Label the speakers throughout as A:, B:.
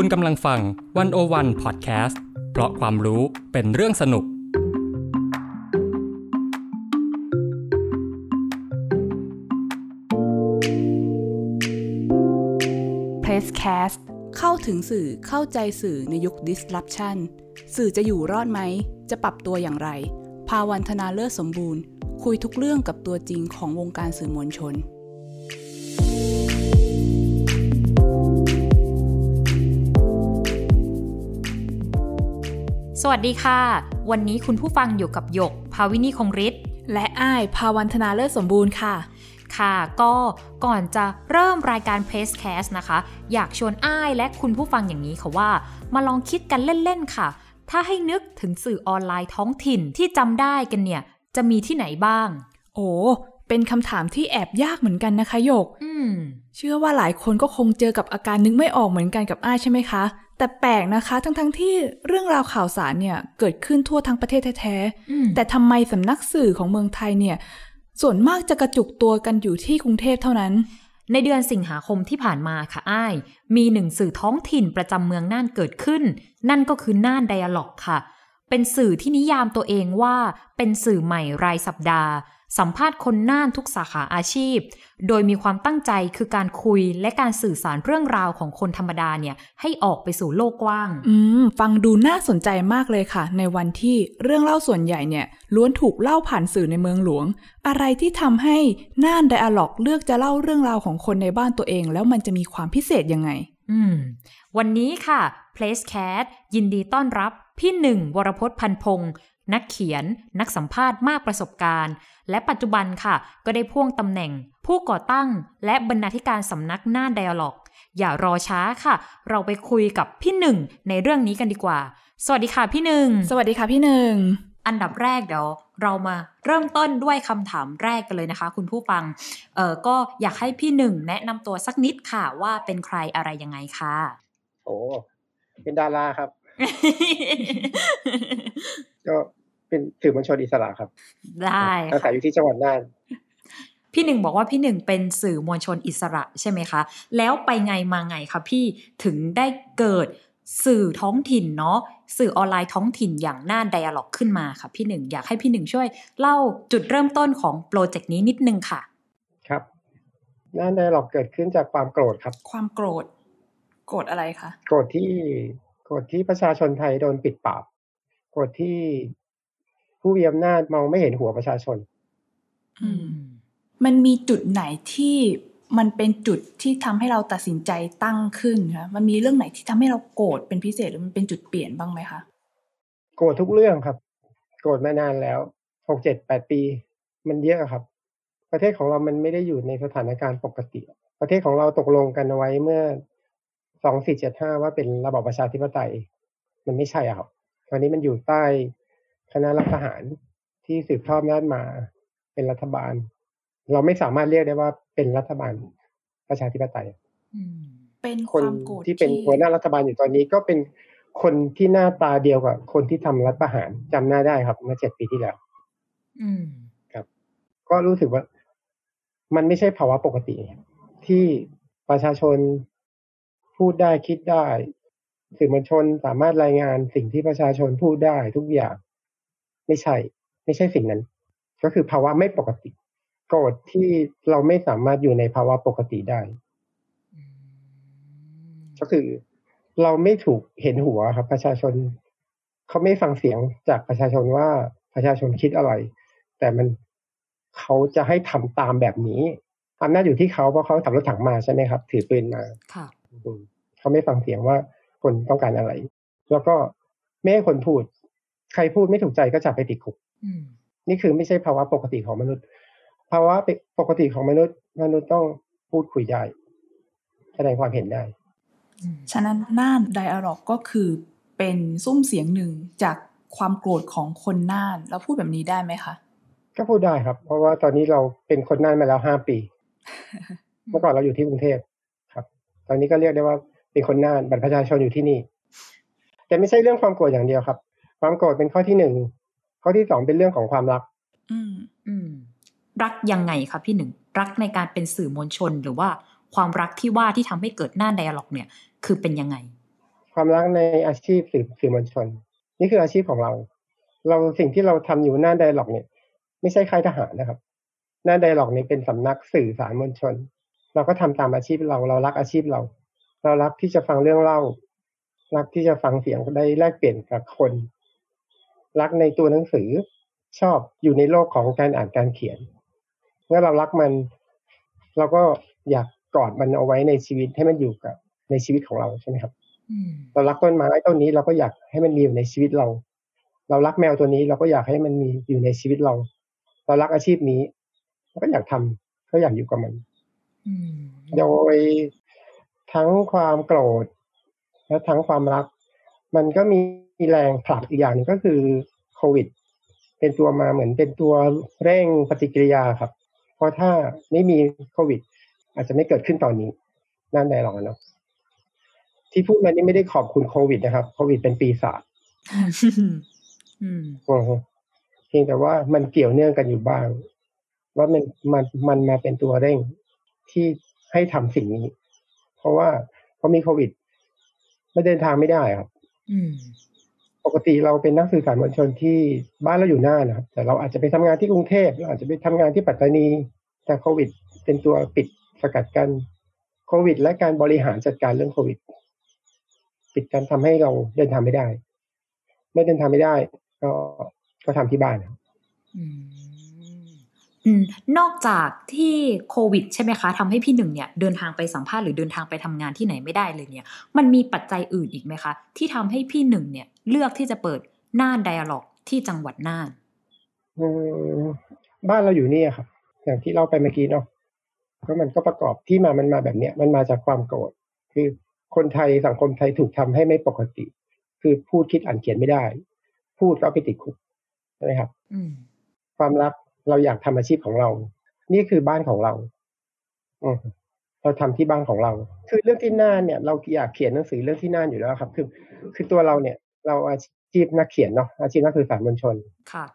A: คุณกำลังฟังวันโอวันพอดแคสต์เพราะความรู้เป็นเรื่องสนุก
B: p r e s s c a s t เข้าถึงสื่อเข้าใจสื่อในยุค disruption สื่อจะอยู่รอดไหม จะปรับตัวอย่างไร ภาวันธนาเลิศสมบูรณ์ คุยทุกเรื่องกับตัวจริงของวงการสื่อมวลชน
C: วัสดีค่ะ วันนี้คุณผู้ฟังอยู่กับหยก ภาวินีคงฤทธิ์
B: และอ้ายภาวันธนาเลิศสมบูรณ์ค่ะ
C: ค่ะ ก็ก่อนจะเริ่มรายการ p r e s s c a s t นะคะ อยากชวนอ้ายและคุณผู้ฟังอย่างนี้ค่ะว่า มาลองคิดกันเล่น ๆ ค่ะ ถ้าให้นึกถึงสื่อออนไลน์ท้องถิ่นที่จำได้กันเนี่ย จะมีที่ไหนบ้าง
B: โอ้เป็นคำถามที่แอบยากเหมือนกันนะคะโยก
C: อืม
B: เชื่อว่าหลายคนก็คงเจอกับอาการนึกไม่ออกเหมือนกันกับอ้ายใช่ไหมคะ แต่แปลกนะคะ ทั้งๆทที่เรื่องราวข่าวสารเนี่ยเกิดขึ้นทั่วทั้งประเทศแท้
C: อืม
B: ๆแต่ทำไมสำนักสื่อของเมืองไทยเนี่ย ส่วนมากจะกระจุกตัวกันอยู่ที่กรุงเทพเท่านั้น
C: ในเดือนสิงหาคมที่ผ่านมาค่ะอ้าย มีหนึ่งสื่อท้องถิ่นประจำเมืองน่านเกิดขึ้น นั่นก็คือน่านไดอะล็อกค่ะ เป็นสื่อที่นิยามตัวเองว่าเป็นสื่อใหม่รายสัปดาห์ สัมภาษณ์คนน่านทุกสาขาอาชีพ โดยมีความตั้งใจคือการคุยและการสื่อสารเรื่องราวของคนธรรมดาเนี่ยให้ออกไปสู่โลกกว้าง
B: อืม ฟังดูน่าสนใจมากเลยค่ะ ในวันที่เรื่องเล่าส่วนใหญ่เนี่ยล้วนถูกเล่าผ่านสื่อในเมืองหลวง อะไรที่ทำให้น่านไดอะล็อกเลือกจะเล่าเรื่องราวของคนในบ้านตัวเอง แล้วมันจะมีความพิเศษยังไง
C: อืม วันนี้ค่ะ Place Cat ยินดีต้อนรับพี่หนึ่งวรพจน์พันพงศ์ นักเขียน นักสัมภาษณ์มากประสบการณ์ และปัจจุบันค่ะ ก็ได้พ่วงตำแหน่ง ผู้ก่อตั้ง และบรรณาธิการสำนักน่านไดอะล็อกอย่ารอช้าค่ะ เราไปคุยกับพี่หนึ่งในเรื่องนี้กันดีกว่า สวัสดีค่ะพี่หนึ่ง
B: สวัสดีค่ะพี่หนึ่ง
C: อันดับแรกเดี๋ยวเรามาเริ่มต้นด้วยคำถามแรกกันเลยนะคะ คุณผู้ฟัง เออก็อยากให้พี่หนึ่งแนะนำตัวสักนิดค่ะว่าเป็นใครอะไรยังไงค่ะ
D: โอ้ เป็นดาราครับ ก็ เป็นสื่อมวลชนอิสระครับ
C: ได้
D: อาศั
C: ค่ะ
D: ยอยู่ที่จังหวัดน่าน
C: พี่หนึ่งบอกว่าพี่หนึ่งเป็นสื่อมวลชนอิสระใช่ไหมคะ แล้วไปไงมาไงคะพี่ถึงได้เกิดสื่อท้องถิ่นเนาะสื่อออนไลน์ท้องถิ่นอย่างน่านไดอะล็อกขึ้นมาค่ะพี่หนึ่งอยากให้พี่หนึ่งช่วยเล่าจุดเริ่มต้นของโปรเจกต์นี้นิดนึงค่ะ
D: ครับน่านไดอะล็อกเกิดขึ้นจากความโกรธครับ
B: ความโกรธ โกรธอะไรคะ
D: โกรธที่โกรธที่ประชาชนไทยโดนปิดปากโกรธที่ ผู้มีอำนาจมองไม่เห็นหัวประชาชน
B: อืมมันมีจุดไหนที่มันเป็นจุดที่ทำให้เราตัดสินใจตั้งขึ้นคะมันมีเรื่องไหนที่ทำให้เราโกรธเป็นพิเศษหรือมันเป็นจุดเปลี่ยนบ้างไหมคะ
D: โกรธทุกเรื่องครับ โกรธมานานแล้วหกเจ็ดแปดปี มันเยอะครับ ประเทศของเรามันไม่ได้อยู่ในสถานการณ์ปกติ ประเทศของเราตกลงกันเอาไว้เมื่อสองสี่เจ็ดห้าว่าเป็นระบอบประชาธิปไตย มันไม่ใช่อะครับตอนนี้มันอยู่ใต้ คณะรัฐประหารที่สืบทอดอำนาจมาเป็นรัฐบาล เราไม่สามารถเรียกได้ว่าเป็นรัฐบาลประชาธิปไตย
C: อืม
B: เป็นค
D: คน
B: วามโกรธ
D: ที่เป็นหัวหน้ารัฐบาลอยู่ตอนนี้ก็เป็นคนที่หน้าตาเดียวกับคนที่ทำรัฐประหารจำหน้าได้ครับ เมื่อเจ็ดปีที่แล้ว
C: อืม
D: ก็รู้สึกว่า มันไม่ใช่ภาวะปกติ ที่ประชาชนพูดได้คิดได้สื่อมวลชนสามารถรายงานสิ่งที่ประชาชนพูดได้ทุกอย่าง ไม่ใช่ ไม่ใช่สิ่งนั้น ก็คือภาวะไม่ปกติ โกรธที่เราไม่สามารถอยู่ในภาวะปกติได้ ก็คือเราไม่ถูกเห็นหัวครับ ประชาชน เขาไม่ฟังเสียงจากประชาชนว่าประชาชนคิดอะไร แต่มันเขาจะให้ทำตามแบบนี้อำนาจอยู่ที่เขาเพราะเขาขับรถถังมาใช่ไหมครับ ถือปืนมา
C: ค่ะ
D: อืมเขาไม่ฟังเสียงว่าคนต้องการอะไร แล้วก็ไม่ให้คนพูด ใครพูดไม่ถูกใจก็จับไปติดคุก
C: อืม
D: นี่คือไม่ใช่ภาวะปกติของมนุษย์ ภาวะปกติของมนุษย์ มนุษย์ต้องพูดคุยได้แสดงความเห็นได้
B: ฉะนั้นน่านไดอะล็อกก็คือเป็นซุ้มเสียงหนึ่งจากความโกรธของคนน่านเราพูดแบบนี้ได้ไหมคะ
D: ก็พูดได้ครับ เพราะว่าตอนนี้เราเป็นคนน่านมาแล้วห้าปี เมื่อก่อนเราอยู่ที่กรุงเทพครับ ตอนนี้ก็เรียกได้ว่าเป็นคนน่านบัตรประชาชนอยู่ที่นี่ แต่ไม่ใช่เรื่องความโกรธอย่างเดียวครับ ความโกรธเป็นข้อที่หนึ่งข้อที่สองเป็นเรื่องของความรัก
B: อืม
C: อืมรักยังไงคะพี่หนึ่ง รักในการเป็นสื่อมวลชนหรือว่าความรักที่ว่าที่ทำให้เกิดหน้าไดอะล็อกเนี่ย คือเป็นยังไง
D: ความรักในอาชีพสื่อสื่อมวลชน นี่คืออาชีพของเรา เราสิ่งที่เราทำอยู่น่านไดอะล็อกเนี่ย ไม่ใช่ค่ายทหารนะครับ น่านไดอะล็อกนี่เป็นสำนักสื่อสารมวลชน เราก็ทำตามอาชีพเราเรารักอาชีพเรา เรารักที่จะฟังเรื่องเล่า รักที่จะฟังเสียงได้แลกเปลี่ยนกับคน รักในตัวหนังสือ ชอบอยู่ในโลกของการอ่านการเขียน เมื่อเรารักมัน เราก็อยากกอดมันเอาไว้ในชีวิตให้มันอยู่กับในชีวิตของเราใช่ไหมครับ
C: อืม
D: เรารักต้นไม้ต้นนี้เราก็อยากให้มันมีอยู่ในชีวิตเรา เรารักแมวตัวนี้เราก็อยากให้มันมีอยู่ในชีวิตเรา เรารักอาชีพนี้เราก็อยากทำก็อยากอยู่กับมัน
C: อืม
D: โดยทั้งความโกรธและทั้งความรัก มันก็มี แรงผลักอีกอย่างหนึ่งก็คือโควิด เป็นตัวมาเหมือนเป็นตัวเร่งปฏิกิริยาครับ เพราะถ้าไม่มีโควิด อาจจะไม่เกิดขึ้นตอนนี้นั่นแน่หรอกเนาะที่พูดมานี่ไม่ได้ขอบคุณโควิดนะครับ โควิดเป็นปีศาจ
C: อืม
D: อือฮึเพียงแต่ว่ามันเกี่ยวเนื่องกันอยู่บ้าง ว่ามันมันมันมาเป็นตัวเร่งที่ให้ทำสิ่งนี้ เพราะว่าพอมีโควิดไม่เดินทางไม่ได้ครับ
C: อืม
D: ป กติเราเป็นนักสื่อสารมวลชนที่บ้านเราอยู่หน้านะครับ แต่เราอาจจะไปทำงานที่กรุงเทพเราอาจจะไปทำงานที่ปัตตานีแต่โควิด เป็นตัวปิดสกัดกันโควิด และการบริหารจัดการเรื่องโควิด ปิดการทำให้เราเดินทางไม่ได้ ไม่เดินทางไม่ได้ ก็ก็ทำที่บ้านครับ
C: นอกจากที่โควิดใช่ไหมคะทำให้พี่หนึ่งเนี่ยเดินทางไปสัมภาษณ์หรือเดินทางไปทำงานที่ไหนไม่ได้เลยเนี่ย มันมีปัจจัยอื่นอีกไหมคะ ที่ทำให้พี่หนึ่งเนี่ยเลือกที่จะเปิดน่านไดอะล็อกที่จังหวัดน่าน
D: อืมบ้านเราอยู่นี่ครับ อย่างที่เราไปเมื่อกี้เนาะก็มันก็ประกอบที่มามันมาแบบเนี้ย มันมาจากความโกรธคือคนไทยสังคมไทยถูกทำให้ไม่ปกติ คือพูดคิดอ่านเขียนไม่ได้ พูดก็เอาไปติดคุกใช่ไหมครับ
C: อืม
D: ความรัก เราอยากทำอาชีพของเรา นี่คือบ้านของเราอืมเราทำที่บ้านของเรา คือเรื่องที่น่านเนี่ย เราอยากเขียนหนังสือเรื่องที่น่านอยู่แล้วครับ คือ คือตัวเราเนี่ย เราอาชีพนักเขียนเนาะอาชีพนักสื่อสารมวลชน
C: ค่ะ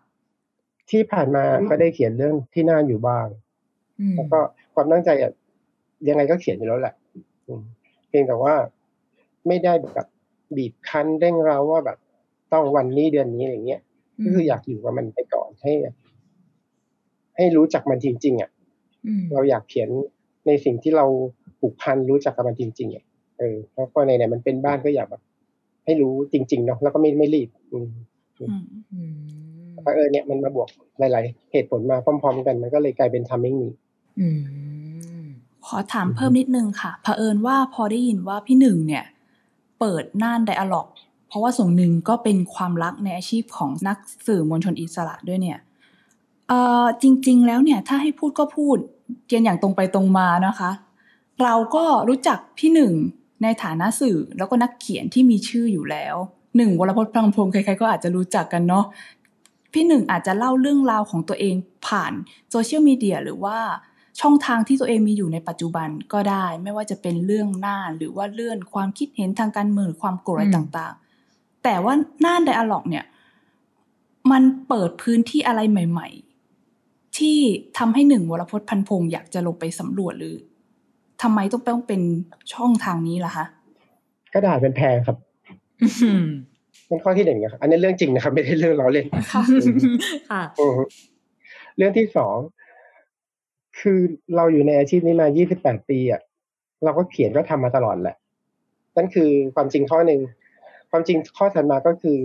D: ที่ผ่านมาก็ได้เขียนเรื่องที่น่านอยู่บ้าง
C: อืม
D: แล้วก็ความตั้งใจอะยังไงก็เขียนอยู่แล้วแหละอืมเพียงแต่ว่าไม่ได้แบบบีบคั้นเร่งเราว่าแบบต้องวันนี้เดือนนี้อะไรเงี้ยก็คืออยากอยู่กับมันไปก่อนให้ ให้รู้จักมันจริง ๆ อะ
C: อืม
D: เราอยากเขียนในสิ่งที่เราผูกพันรู้จักกับมันจริงๆอะเออแล้วก็ในไหนๆมันเป็นบ้านก็อยากแบบ ให้รู้จริงๆเนาะแล้วก็ไม่ไม่รีบอืม
B: อืม
C: อืม
D: เพราะเออเนี่ยมันมาบวกหลายๆ เหตุผลมาพร้อม ๆ กันมันก็เลยกลายเป็นทัมมิ่งนี้
C: อืม
B: ขอถามเพิ่มนิดนึงค่ะเผอิญว่าพอได้ยินว่าพี่หนึ่งเนี่ย เปิดน่านไดอะล็อก เพราะว่าส่วนหนึ่งก็เป็นความรักในอาชีพของนักสื่อมวลชนอิสระด้วยเนี่ยเอ่อจริง ๆ แล้วเนี่ยถ้าให้พูดก็พูดเกียนอย่างตรงไปตรงมานะคะ เราก็รู้จักพี่หนึ่งในฐานะสื่อแล้วก็นักเขียนที่มีชื่ออยู่แล้วหนึ่งวรพจน์พังพงศ์ใครๆก็อาจจะรู้จักกันเนาะพี่หนึ่งอาจจะเล่าเรื่องราวของตัวเองผ่านโซเชียลมีเดียหรือว่าช่องทางที่ตัวเองมีอยู่ในปัจจุบันก็ได้ ไม่ว่าจะเป็นเรื่องหน้าหรือว่าเลื่อนความคิดเห็นทางการเมืองหรือความโกรธอะไรต่างๆ แต่ว่าน่านไดอะล็อกเนี่ย มันเปิดพื้นที่อะไรใหม่ๆ ที่ทำให้หนึ่งวรพจน์พันพงศ์อยากจะลงไปสำรวจหรือทำไมต้องต้องเป็นช่องทางนี้ล่ะคะ
D: กระดาษเป็นแพงครับ
C: อืม
D: เป็นข้อที่หนึ่งนะครับอันนี้เรื่องจริงนะครับ ไม่ได้เรื่องล้อเล่น
B: ค่ะ
C: ค่ะ
D: อือฮึเรื่องที่สองคือเราอยู่ในอาชีพนี้มา 28 ปีอะเราก็เขียนก็ทำมาตลอดแหละ นั่นคือความจริงข้อหนึ่ง ความจริงข้อถัดมาก็คือ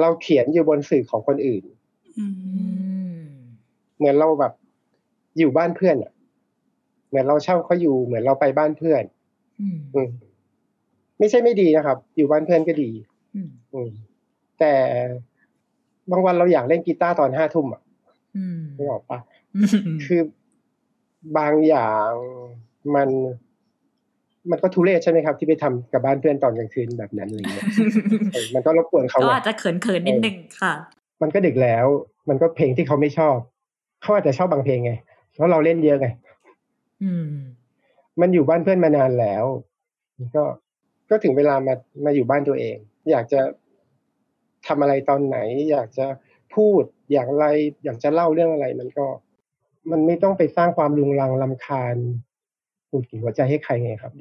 D: เราเขียนอยู่บนสื่อของคนอื่น
B: อื
C: อื
B: ม
C: ม
D: เหมือนเราแบบอยู่บ้านเพื่อนอะ เหมือนเราเช่าเขาอยู่ เหมือนเราไปบ้านเพื่อน
C: อืม
D: อืมไม่ใช่ไม่ดีนะครับ อยู่บ้านเพื่อนก็ดี
C: อืม
D: อืมแต่บางวันเราอยากเล่นกีตาร์ตอนห้าทุ่มอะ
C: อืม
D: นึกออกปะ
C: อืม
D: คือบางอย่างมัน มันก็ทุเรศใช่ไหมครับ ที่ไปทำกับบ้านเพื่อนตอนกลางคืนแบบนั้นอะไรเงี้ยเออมันก็รบกวนเขา
C: ก็
D: ไง
C: อาจจะเขินๆนิดนึงค่ะ
D: มันก็ดึกแล้ว มันก็เพลงที่เขาไม่ชอบ เขาอาจจะชอบบางเพลงไงเพราะเราเล่นเยอะไง
C: อืม
D: มันอยู่บ้านเพื่อนมานานแล้วก็ก็ถึงเวลามามาอยู่บ้านตัวเอง อยากจะทำอะไรตอนไหน อยากจะพูดอย่างไร อยากจะเล่าเรื่องอะไร มันก็ มันไม่ต้องไปสร้างความรุงรังลำคาญหงุดหงิดหัวใจให้ใครไงครับ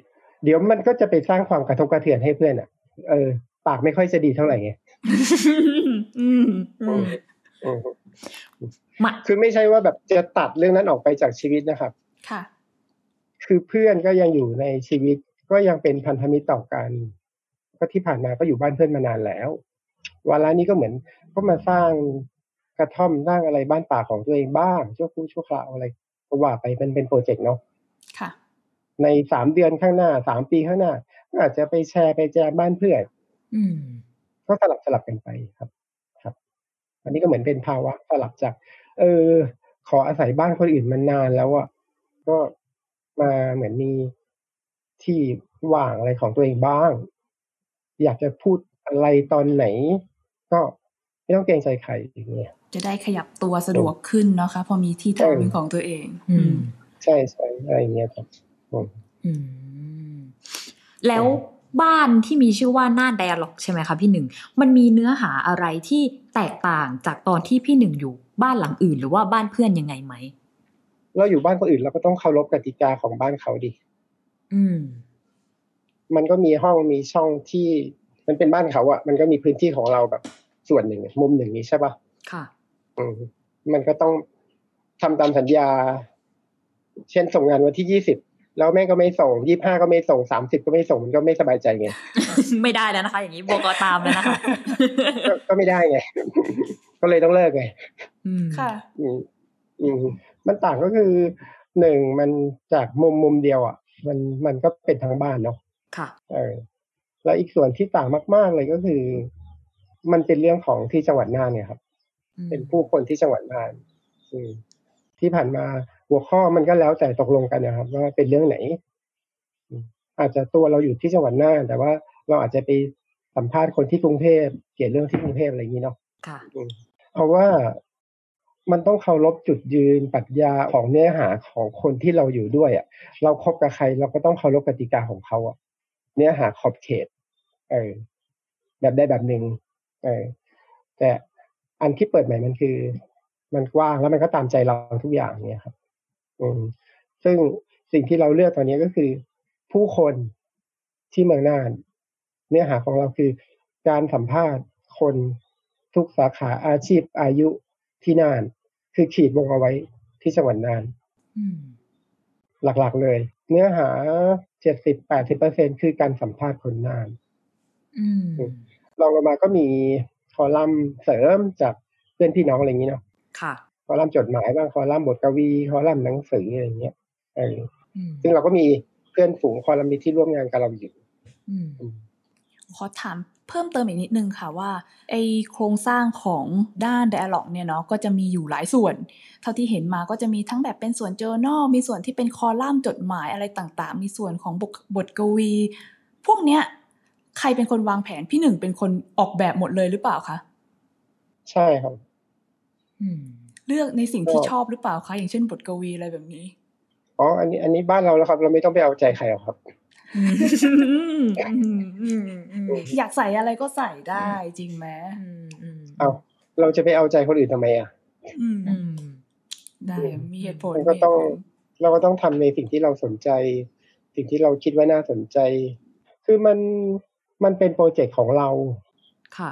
D: เดี๋ยวมันก็จะไปสร้างความกระทบกระเทือนให้เพื่อนอะ เออ ปากไม่ค่อยจะดีเท่าไหร่ไง
C: อืมอืม
D: อืม
C: มา
D: คือไม่ใช่ว่าแบบจะตัดเรื่องนั้นออกไปจากชีวิตนะครับ
B: ค่ะ
D: คือเพื่อนก็ยังอยู่ในชีวิต ก็ยังเป็นพันธมิตรต่อกันก็ที่ผ่านมาก็อยู่บ้านเพื่อนมานานแล้ววาระนี้ก็เหมือนก็มาสร้างกระท่อมสร้างอะไรบ้านป่าของตัวเองบ้างชั่วครู่ชั่วคราวอะไรก็ว่าไปเป็นเป็นโปรเจกต์เนาะ
B: ค่ะ
D: ในสามเดือนข้างหน้าสามปีข้างหน้าก็อาจจะไปแชร์ไปแจมบ้านเพื่อน
C: อืม
D: ก็สลับสลับกันไปครับครับ อันนี้ก็เหมือนเป็นภาวะสลับจาก เออ ขออาศัยบ้านคนอื่นมานานแล้วอะก็มาเหมือนมีที่ว่างอะไรของตัวเองบ้าง อยากจะพูดอะไรตอนไหน ก็ไม่ต้องเกรงใจใครอย่างเงี้ย
B: จะได้ขยับตัวสะดวกขึ้นเนาะคะพอมีที่ทางเป็นของตัวเอง
C: อืม
D: ใช่ใช่อะไรอย่างเงี้ยครับอืม
C: อืมแล้ว บ้านที่มีชื่อว่าน่านไดอะล็อกใช่ไหมคะพี่หนึ่ง มันมีเนื้อหาอะไรที่แตกต่างจากตอนที่พี่หนึ่งอยู่บ้านหลังอื่น หรือว่าบ้านเพื่อนยังไงไหม
D: เราอยู่บ้านคนอื่นเราก็ต้องเคารพกติกาของบ้านเขาดิ
C: อืม
D: มันก็มีห้องมีช่องที่มันเป็นบ้านเขาอะมันก็มีพื้นที่ของเราแบบส่วนหนึ่งมุมหนึ่งนี้ใช่ปะ
C: ค่ะ
D: อืม มันก็ต้องทำตามสัญญา เช่นส่งงานวันที่ยี่สิบ แล้วแม่งก็ไม่ส่งยี่ห้าก็ไม่ส่งสามสิบก็ไม่ส่งมันก็ไม่สบายใจไง
C: ไม่ได้แล้วนะคะ อย่างนี้บอกตามแล้วนะคะ
D: ก็ก็ไม่ได้ไงก็เลยต้องเลิกไง
C: อืม
B: ค่ะ
D: อืมอืมมันต่างก็คือหนึ่งมันจากมุมมุมเดียวอะ มันมันก็เป็นทั้งบ้านเนาะ
C: ค่ะ
D: เออแล้วอีกส่วนที่ต่างมาก ๆ เลยก็คือ มันเป็นเรื่องของที่จังหวัดน่านเนี่ยครับ เป็นผู้คนที่จังหวัดน่านอืมที่ผ่านมา หัวข้อมันก็แล้วแต่ตกลงกันนะครับ ว่าเป็นเรื่องไหนอืมอาจจะตัวเราอยู่ที่จังหวัดน่านแต่ว่าเราอาจจะไปสัมภาษณ์คนที่กรุงเทพเกี่ยวเรื่องที่กรุงเทพอะไรอย่างนี้เนาะ
C: ค่ะ
D: เพราะว่ามันต้องเคารพจุดยืนปรัชญาของเนื้อหาของคนที่เราอยู่ด้วยอะ เราคบกับใคร เราก็ต้องเคารพกติกาของเขาอะ เนื้อหาขอบเขต เออ แบบได้แบบหนึ่งเออ แต่อันที่เปิดใหม่มันคือ มันกว้างแล้วมันก็ตามใจเราทุกอย่างเนี่ยครับอืม ซึ่งสิ่งที่เราเลือกตอนนี้ก็คือ ผู้คนที่เมืองน่าน เนื้อหาของเราคือ การสัมภาษณ์คนทุกสาขาอาชีพอายุที่น่าน คือขีดวงเอาไว้ที่จังหวัดน่าน
C: อืม
D: หลักๆเลย เนื้อหาเจ็ดสิบแปดสิบเปอร์เซ็นคือการสัมภาษณ์คนน่าน
C: อืม
D: ลองลงมาก็มีคอลัมน์เสริมจากเพื่อนพี่น้องอะไรอย่างนี้เนาะ
C: ค่ะ
D: คอลัมน์จดหมายบ้างคอลัมน์บทกวีคอลัมน์หนังสืออะไรอย่างเงี้ยเออ
C: อืม
D: ซึ่งเราก็มีเพื่อนฝูงคอลัมนิสต์ที่ร่วมงานกับเราอยู่
C: อืม
B: ขอถามเพิ่มเติมอีกนิดนึงค่ะว่าไอโครงสร้างของด้าน Dialog เนี่ยเนาะก็จะมีอยู่หลายส่วน เท่าที่เห็นมาก็จะมีทั้งแบบเป็นส่วน journal มีส่วนที่เป็นคอลัมน์จดหมายอะไรต่างๆ มีส่วนของบทบทกวี พวกเนี้ยใครเป็นคนวางแผนพี่หนึ่งเป็นคนออกแบบหมดเลยหรือเปล่าคะ
D: ใช่ครับ
C: อืม
B: เลือกในสิ่งที่
D: ก็
B: ชอบหรือเปล่าคะอย่างเช่นบทกวีอะไรแบบนี้
D: อ๋ออันนี้อันนี้บ้านเราแล้วครับ เราไม่ต้องไปเอาใจใครหรอกครับ
C: อืมอืมอืมอืม
B: อยากใส่อะไรก็ใส่ได้จริงไหม
C: อืมอืม
D: เอาเราจะไปเอาใจคนอื่นทำไมอะ
B: อืม
C: อืม
B: ได้มีเหตุผล
D: มันก็ต้อง
B: มีเหตุผล
D: เราก็ต้องทำในสิ่งที่เราสนใจ สิ่งที่เราคิดว่าน่าสนใจ คือมันมันเป็นโปรเจกต์ของเรา
C: ค่ะ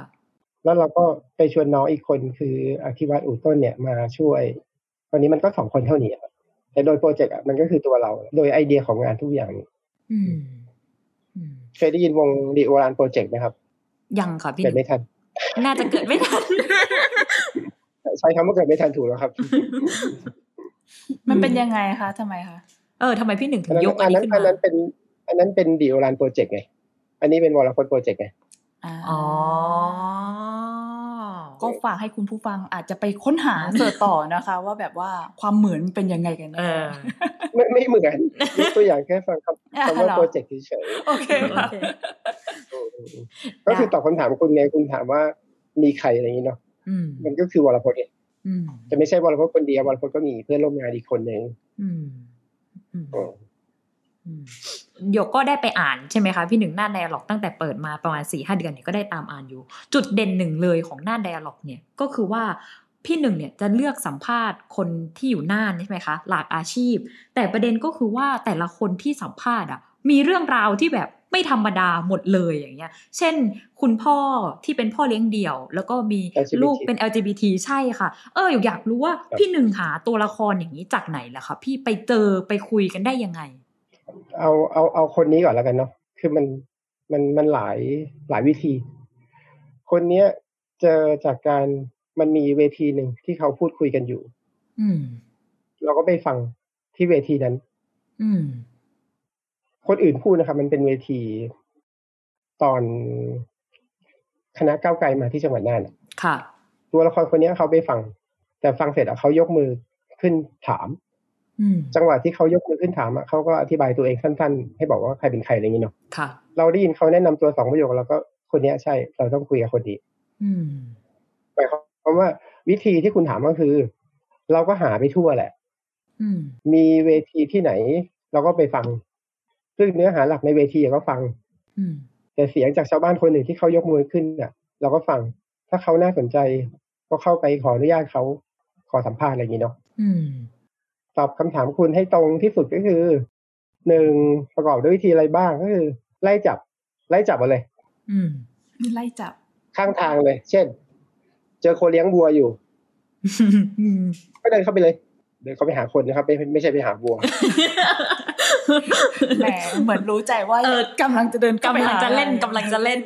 D: แล้วเราก็ไปชวนน้องอีกคนคืออธิวัตรอู่ต้นเนี่ยมาช่วยวันนี้มันก็สองคนเท่านี้ครับแต่โดยโปรเจกต์อะมันก็คือตัวเรา โดยไอเดียของงานทุกอย่าง
C: อืมอืม
D: เคยได้ยินวงดิโอฬารโปรเจกต์ไหมครับ
C: ยังค่ะพี่ห
D: เกิดไม่ทัน
C: น่าจะเกิดไม่ทัน
D: ใช้คำว่าเกิดไม่ทันถูกแล้วครับ
B: มันเป็นยังไงคะทำไมคะ
C: เออทำไมพี่หนึ่งถึ
D: อัน
C: ง
D: นั้น
C: ยกอั
D: อั
C: น
D: น
C: นี้
D: นั้น
C: ขึ้น
D: อัน
C: มา
D: นั้นเป็น อันนั้นเป็นดีโอรานโปรเจกต์ไง อันนี้เป็นวอลคอนโปรเจกต์ไง
B: อ่า
C: อ๋อ
B: ก็ฝากให้คุณผู้ฟังอาจจะไปค้นหาเสิร์ชต่อนะคะ ว่าแบบว่าความเหมือนมันเป็นยังไงกัน
C: เอ
B: แน่
C: อ
D: ไม่ไม่เหมือนยกตัวอย่างแค่ฟังคำ
B: อ่า
D: คำว่า
B: เหรอ
D: โปรเจกต์เฉย
B: โอเคค่ะ
C: โอเค
D: ๆก็คือตอบคำถามคุณไงคุณถามว่ามีใครอะไรอย่างนี้เนาะ
C: อืม
D: มันก็คือวรพจน์ไง
C: อืม
D: จะไม่ใช่วรพจน์คนเดียววรพจน์ก็มีเพื่อนร่วมงานอีกคนหนึ่ง
C: อืมอืม
D: อืม
C: อืมหยกก็ได้ไปอ่านใช่ไหมคะพี่หนึ่งหน้าไดอะล็อกตั้งแต่เปิดมาประมาณสี่ห้าเดือนเนี่ยก็ได้ตามอ่านอยู่ จุดเด่นหนึ่งเลยของหน้าไดอะล็อกเนี่ยก็คือว่าพี่หนึ่งเนี่ยจะเลือกสัมภาษณ์คนที่อยู่น่านใช่ไหมคะหลากอาชีพ แต่ประเด็นก็คือว่าแต่ละคนที่สัมภาษณ์อะมีเรื่องราวที่แบบไม่ธรรมดาหมดเลยอย่างเงี้ย เช่น คุณพ่อที่เป็นพ่อเลี้ยงเดี่ยว แล้วก็มี
D: LGBT
C: ลูกเป็น LGBT ใช่ค่ะ เอออยากรู้ว่า
D: ครับ
C: พี่หนึ่งหาตัวละครอย่างนี้จากไหนล่ะคะพี่ไปเจอไปคุยกันได้ยังไง
D: เอาเอาเอาคนนี้ก่อนแล้วกันเนาะคือมันมันมันหลายหลายวิธี คนเนี้ยเจอจากการมันมีเวทีหนึ่งที่เขาพูดคุยกันอยู่
C: อืม
D: เราก็ไปฟังที่เวทีนั้น
C: อืม
D: คนอื่นพูดนะครับ มันเป็นเวทีตอนคณะก้าวไกลมาที่จังหวัดน่านอะ
C: ค่ะ
D: ตัวละครคนเนี้ยเขาไปฟัง แต่ฟังเสร็จอะเขายกมือขึ้นถาม
C: อืม
D: จังหวะที่เขายกมือขึ้นถามอะเขาก็อธิบายตัวเองสั้นๆ ให้บอกว่าใครเป็นใครอะไรอย่างนี้เนาะ
C: ค่ะ
D: เราได้ยินเขาแนะนำตัวสองประโยคแล้วก็คนเนี้ยใช่ เราต้องคุยกับคนนี้
C: อืม
D: หมายความว่าวิธีที่คุณถามก็คือ เราก็หาไปทั่วแหละ
C: อืม
D: มีเวทีที่ไหน เราก็ไปฟัง ซึ่งเนื้อหาหลักในเวทีก็ฟัง
C: อืม
D: แต่เสียงจากชาวบ้านคนหนึ่งที่เขายกมือขึ้นอะ เราก็ฟัง ถ้าเขาน่าสนใจ ก็เข้าไปขออนุญาตเขาขอสัมภาษณ์อะไรอย่างนี้เนาะ
C: อืม
D: ตอบคำถามคุณให้ตรงที่สุดก็คือหนึ่งประกอบด้วยวิธีอะไรบ้างก็คือ ไล่จับ ไล่จับมาเลย
C: อืม
B: ไล่จับ
D: ข้างทางเลย เช่น เจอคนเลี้ยงวัวอยู่
C: อืม
D: ก็เดินเข้าไปเลยเดินเข้าไปหาคนนะครับ ไม่ไม่ใช่ไปหาวัว
B: แหมเหมือนรู้ใจว่า
C: เออ
B: กำลังจะเดินข้าไป
C: กำลัง
B: หา
C: จะเล่น
B: อะไร
C: กำลังจะเล่น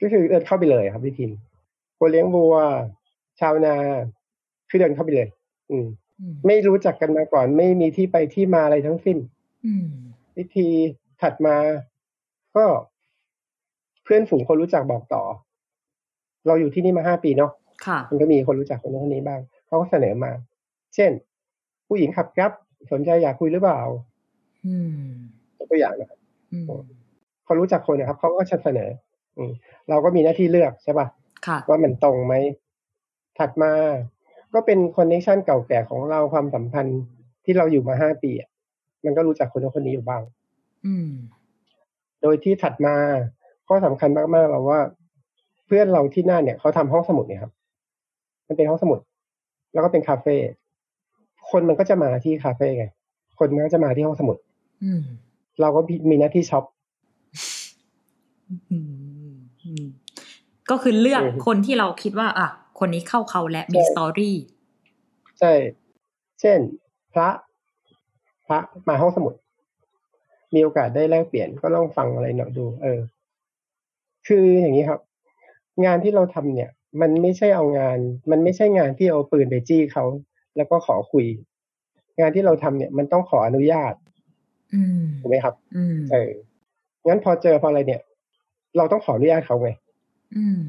D: ก็คือเดินเข้าไปเลยครับพี่ทินคนเลี้ยงวัว ชาวนาคือเดินเข้าไปเลย อืม
C: อืม
D: ไม่รู้จักกันมาก่อน ไม่มีที่ไปที่มาอะไรทั้งสิ้น
C: อืม
D: วิธีถัดมาก็เพื่อนฝูงคนรู้จักบอกต่อ เราอยู่ที่นี่มาห้าปีเนาะ
C: ค่ะ
D: มันก็มีคนรู้จักคนนู้นคนนี้บ้างเขาก็เสนอมา เช่น ผู้หญิงขับครับ สนใจอยากคุยหรือเปล่า
C: อืม
D: ยกตัวอย่างนะครับ
C: อืม
D: เขารู้จักคนนะครับเขาก็จะเสนอ อืมเราก็มีหน้าที่เลือกใช่ปะ
C: ค่ะ
D: ว่ามันตรงไหมถัดมา ก็เป็นคอนเนคชันเก่าแก่ของเราความสัมพันธ์ที่เราอยู่มาห้าปีอะมันก็รู้จักคนนู้นคนนี้อยู่บ้าง
C: อืม
D: โดยที่ถัดมาข้อสำคัญมากๆเราว่า เพื่อนเราที่นั่นเนี่ยเขาทำห้องสมุดเนี่ยครับ มันเป็นห้องสมุด แล้วก็เป็นคาเฟ่คนมันก็จะมาที่คาเฟ่ไงคนมันก็จะมาที่ห้องสมุด
C: อืม
D: เราก็มีหน้าที่ช็อป
C: อืมอืมก็คือเลือก
D: อืม
C: คนที่เราคิดว่า อะ คนนี้เข้าเขาและมี
D: ใช่
C: สตอรี่
D: ใช่ เช่น พระ พระมาห้องสมุด มีโอกาสได้แลกเปลี่ยนก็ลองฟังอะไรหน่อยดู เออ คืออย่างนี้ครับ งานที่เราทำเนี่ย มันไม่ใช่เอางาน มันไม่ใช่งานที่เอาปืนไปจี้เขาแล้วก็ขอคุย งานที่เราทำเนี่ย มันต้องขออนุญาต
C: อืม
D: ถูกไหมครับ
C: อืม
D: เอองั้นพอเจอพออะไรเนี่ย เราต้องขออนุญาตเขาไง
C: อืม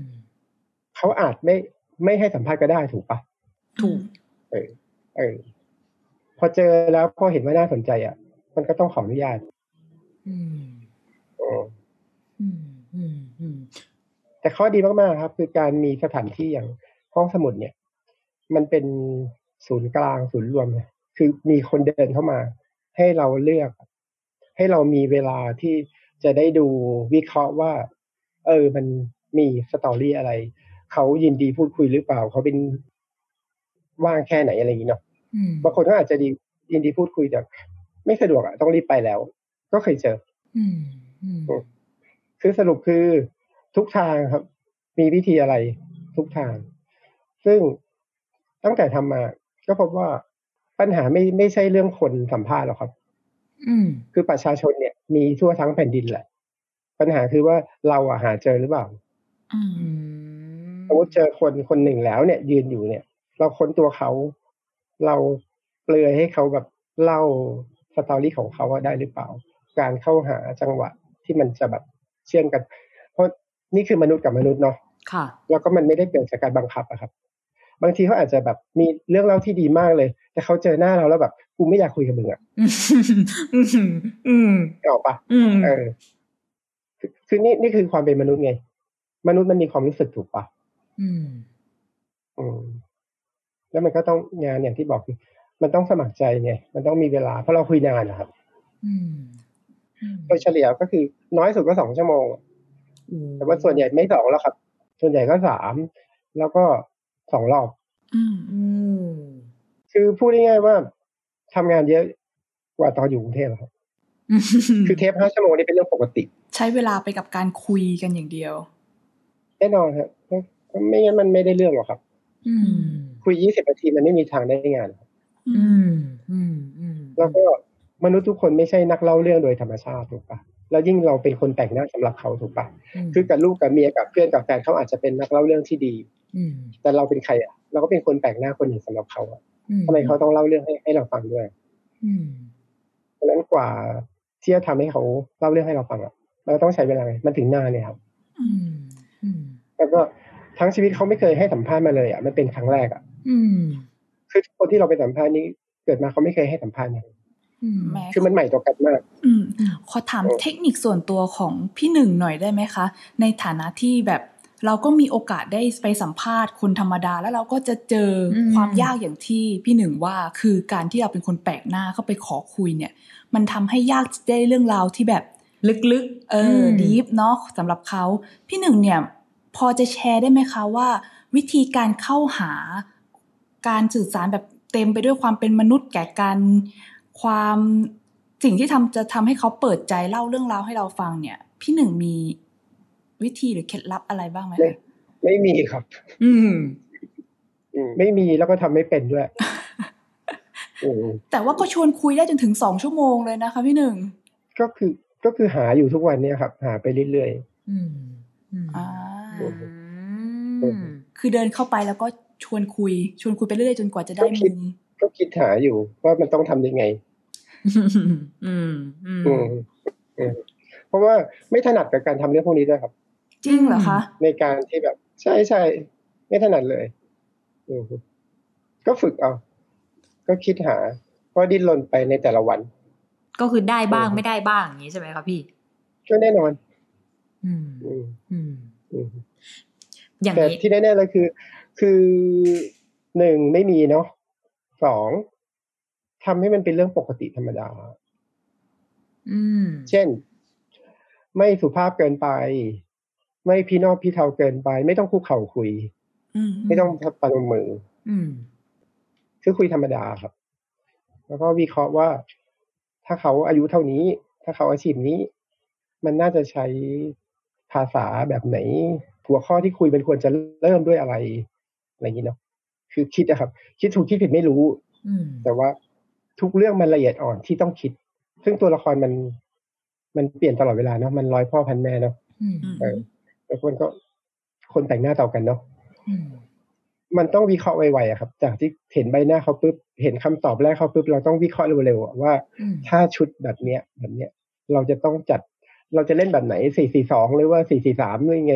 D: เขาอาจไม่ ไม่ให้สัมภาษณ์ก็ได้ถูกปะ
C: ถูก
D: เออ เออ พอเจอแล้วพอเห็นว่าน่าสนใจอะ มันก็ต้องขออนุญาต
C: อืม
D: อืม
C: อืมอืมอืม
D: แต่ข้อดีมากๆครับ คือการมีสถานที่อย่างห้องสมุดเนี่ย มันเป็นศูนย์กลางศูนย์รวมเนี่ยคือมีคนเดินเข้ามา ให้เราเลือก ให้เรามีเวลาที่จะได้ดูวิเคราะห์ว่า เออ มันมีสตอรี่อะไร เขายินดีพูดคุยหรือเปล่า เขาเป็นว่างแค่ไหนอะไรอย่างนี้เนาะ
C: อืม
D: บางคนก็อาจจะดียินดีพูดคุยแต่ไม่สะดวกอะต้องรีบไปแล้ว ก็เคยเจอ
C: อืมอืม
D: คือสรุปคือทุกทางครับ มีวิธีอะไรทุกทาง ซึ่งตั้งแต่ทำมา ก็พบว่าปัญหาไม่ไม่ใช่เรื่องคนสัมภาษณ์หรอกครับ
C: อืม
D: คือประชาชนเนี่ยมีทั่วทั้งแผ่นดินแหละ ปัญหาคือว่าเราอะหาเจอหรือเปล่า
B: อื ม
C: อืม
D: สมมติเจอคนคนหนึ่งแล้วเนี่ย ยืนอยู่เนี่ย เราค้นตัวเขา เราเปลือยให้เขาแบบเล่าสตอรี่ของเขาว่าได้หรือเปล่า การเข้าหาจังหวะที่มันจะแบบเชื่อมกัน เพราะนี่คือมนุษย์กับมนุษย์เนาะ
C: ค่ะ
D: แล้วก็มันไม่ได้เกิดจากการบังคับอะครับ บางทีเขาอาจจะแบบมีเรื่องเล่าที่ดีมากเลย แต่เขาเจอหน้าเราแล้วแบบกูไม่อยากคุยกับมึงอะ
C: อืมอืม
D: นึกออกปะ
C: อืม
D: เออคือคือนี่นี่คือความเป็นมนุษย์ไง มนุษย์มันมีความรู้สึกถูกปะ
C: อืม
D: อืมแล้วมันก็ต้องงานอย่างที่บอกคือมันต้องสมัครใจไงมันต้องมีเวลาเพราะเราคุยนานนะครับ
C: อืมอืม
D: โดยเฉลี่ยก็คือน้อยสุดก็สองชั่วโมงอะแต่ว่าส่วนใหญ่ไม่สองแล้วครับ ส่วนใหญ่ก็สามแล้วก็สองรอบ
B: อืม
C: อืม
D: คือพูดง่ายๆว่าทำงานเยอะกว่าตอนอยู่กรุงเทพอะครับ คือเทปห้าชั่วโมงนี่เป็นเรื่องปกติ
B: ใช้เวลาไปกับการคุยกันอย่างเดียว
D: แน่นอนครับ ไม่งั้นมันไม่ได้เรื่องหรอกครับ
C: อืม
D: คุยยี่สิบนาทีมันไม่มีทางได้งานครับ
C: อืมอืมอืม
D: แล้วก็มนุษย์ทุกคนไม่ใช่นักเล่าเรื่องโดยธรรมชาติถูกปะแล้วยิ่งเราเป็นคนแต่งหน้าสำหรับเขาถูกปะคือกับลูกกับเมียกับเพื่อนกับแฟนเขาอาจจะเป็นนักเล่าเรื่องที่ดี
C: อืม
D: แต่เราเป็นใครอะ เราก็เป็นคนแปลกหน้าคนหนึ่งสำหรับเขาอะทำไมเขาต้องเล่าเรื่องให้ให้เราฟังด้วย
C: อืม
D: เพราะฉะนั้นกว่าที่จะทำให้เขาเล่าเรื่องให้เราฟังอะเราต้องใช้เวลาไงมันถึงนานเนี่ยครับ
C: อืมอืม
D: แล้วก็ ทั้งชีวิตเขาไม่เคยให้สัมภาษณ์มาเลยอะมันเป็นครั้งแรกอะ
C: อืม
D: คือคนที่เราไปสัมภาษณ์นี้เกิดมาเขาไม่เคยให้สัมภาษณ์นะ
C: อืม
B: แม้
D: คือมันใหม่ต่อกันมาก
B: อืมขอถามเทคนิคส่วนตัวของพี่หนึ่งหน่อยได้ไหมคะ ในฐานะที่แบบเราก็มีโอกาสได้ไปสัมภาษณ์คนธรรมดา แล้วเราก็จะเจออ
C: ม
B: ความยากอย่างที่พี่หนึ่งว่าคือการที่เราเป็นคนแปลกหน้าเข้าไปขอคุยเนี่ย มันทำให้ยากจะได้เรื่องราวที่แบบ
C: ลึกๆ
B: เอออดีฟเนาะสำหรับเขาพี่หนึ่งเนี่ย พอจะแชร์ได้ไหมคะว่า วิธีการเข้าหาการสื่อสารแบบเต็มไปด้วยความเป็นมนุษย์แก่กันความสิ่งที่ทำจะทำให้เขาเปิดใจเล่าเรื่องราวให้เราฟังเนี่ย พี่หนึ่งมีวิธีหรือเคล็ดลับอะไรบ้างไหม
D: ไม่
B: คะ
D: ไม่มีครับ
C: อืม
D: อืมไม่มีแล้วก็ทำไม่เป็นด้วยอืม
B: แต่ว่าก็ชวนคุยได้จนถึงสองชั่วโมงเลยนะคะ พี่หนึ่ง
D: ก็คือก็คือหาอยู่ทุกวันเนี่ยครับ หาไปเรื่อย
C: อืมอืม
B: อ่า
C: อืม
B: คือเดินเข้าไปแล้วก็ชวนคุย ชวนคุยไปเรื่อยๆจนกว่าจะได้มุม
D: ๆก็คิดหาอยู่ว่ามันต้องทำยังไง
C: อืมอืม
D: อืมอืมเพราะว่าไม่ถนัดกับการทำเรื่องพวกนี้ด้วยครับ
B: จริงเหรอคะ
D: ในการที่แบบ ใช่ใช่ไม่ถนัดเลยอืมก็ฝึกเอา ก็คิดหาก็ดิ้นรนไปในแต่ละวัน
C: ก็คือได้บ้าง
D: อืม
C: ไม่ได้บ้างอย่างนี้ใช่ไหมคะพี่
D: ก็แน่นอน
C: อืม
D: อืม
C: อืม
D: อืม
C: อย่าง
D: แต่
C: นี้
D: ที่แน่ๆเลยคือ คือหนึ่งไม่มีเนาะสองทำให้มันเป็นเรื่องปกติธรรมดา
C: อืม
D: เช่น ไม่สุภาพเกินไป ไม่พี่นอกพี่เทาเกินไป ไม่ต้องคุกเข่าคุย
B: อืม
D: ไม่ต้องปนมมือ
C: อืม
D: คือคุยธรรมดาครับ แล้วก็วิเคราะห์ว่า ถ้าเขาอายุเท่านี้ ถ้าเขาอาชีพนี้ มันน่าจะใช้ภาษาแบบไหน หัวข้อที่คุยมันควรจะเริ่มด้วยอะไรอะไรอย่างนี้เนาะคือคิดนะครับ คิดถูกคิดผิดไม่รู้
C: อืม
D: แต่ว่าทุกเรื่องมันละเอียดอ่อนที่ต้องคิด ซึ่งตัวละครมัน มันเปลี่ยนตลอดเวลาเนาะมันร้อยพ่อพันแม่เนาะ
C: อืม
D: เออแล้วคนก็คนแต่งหน้าต่อกันเนาะ
C: อืม
D: มันต้องวิเคราะห์ไวๆอะครับ จากที่เห็นใบหน้าเขาปุ๊บเห็นคำตอบแรกเขาปุ๊บเราต้องวิเคราะห์เร็วๆอะว่า
C: อืม
D: ถ้าชุดแบบเนี้ย แบบเนี้ย เราจะต้องจัด เราจะเล่นแบบไหนสี่สี่สองหรือว่าสี่สี่สามหรือยังไง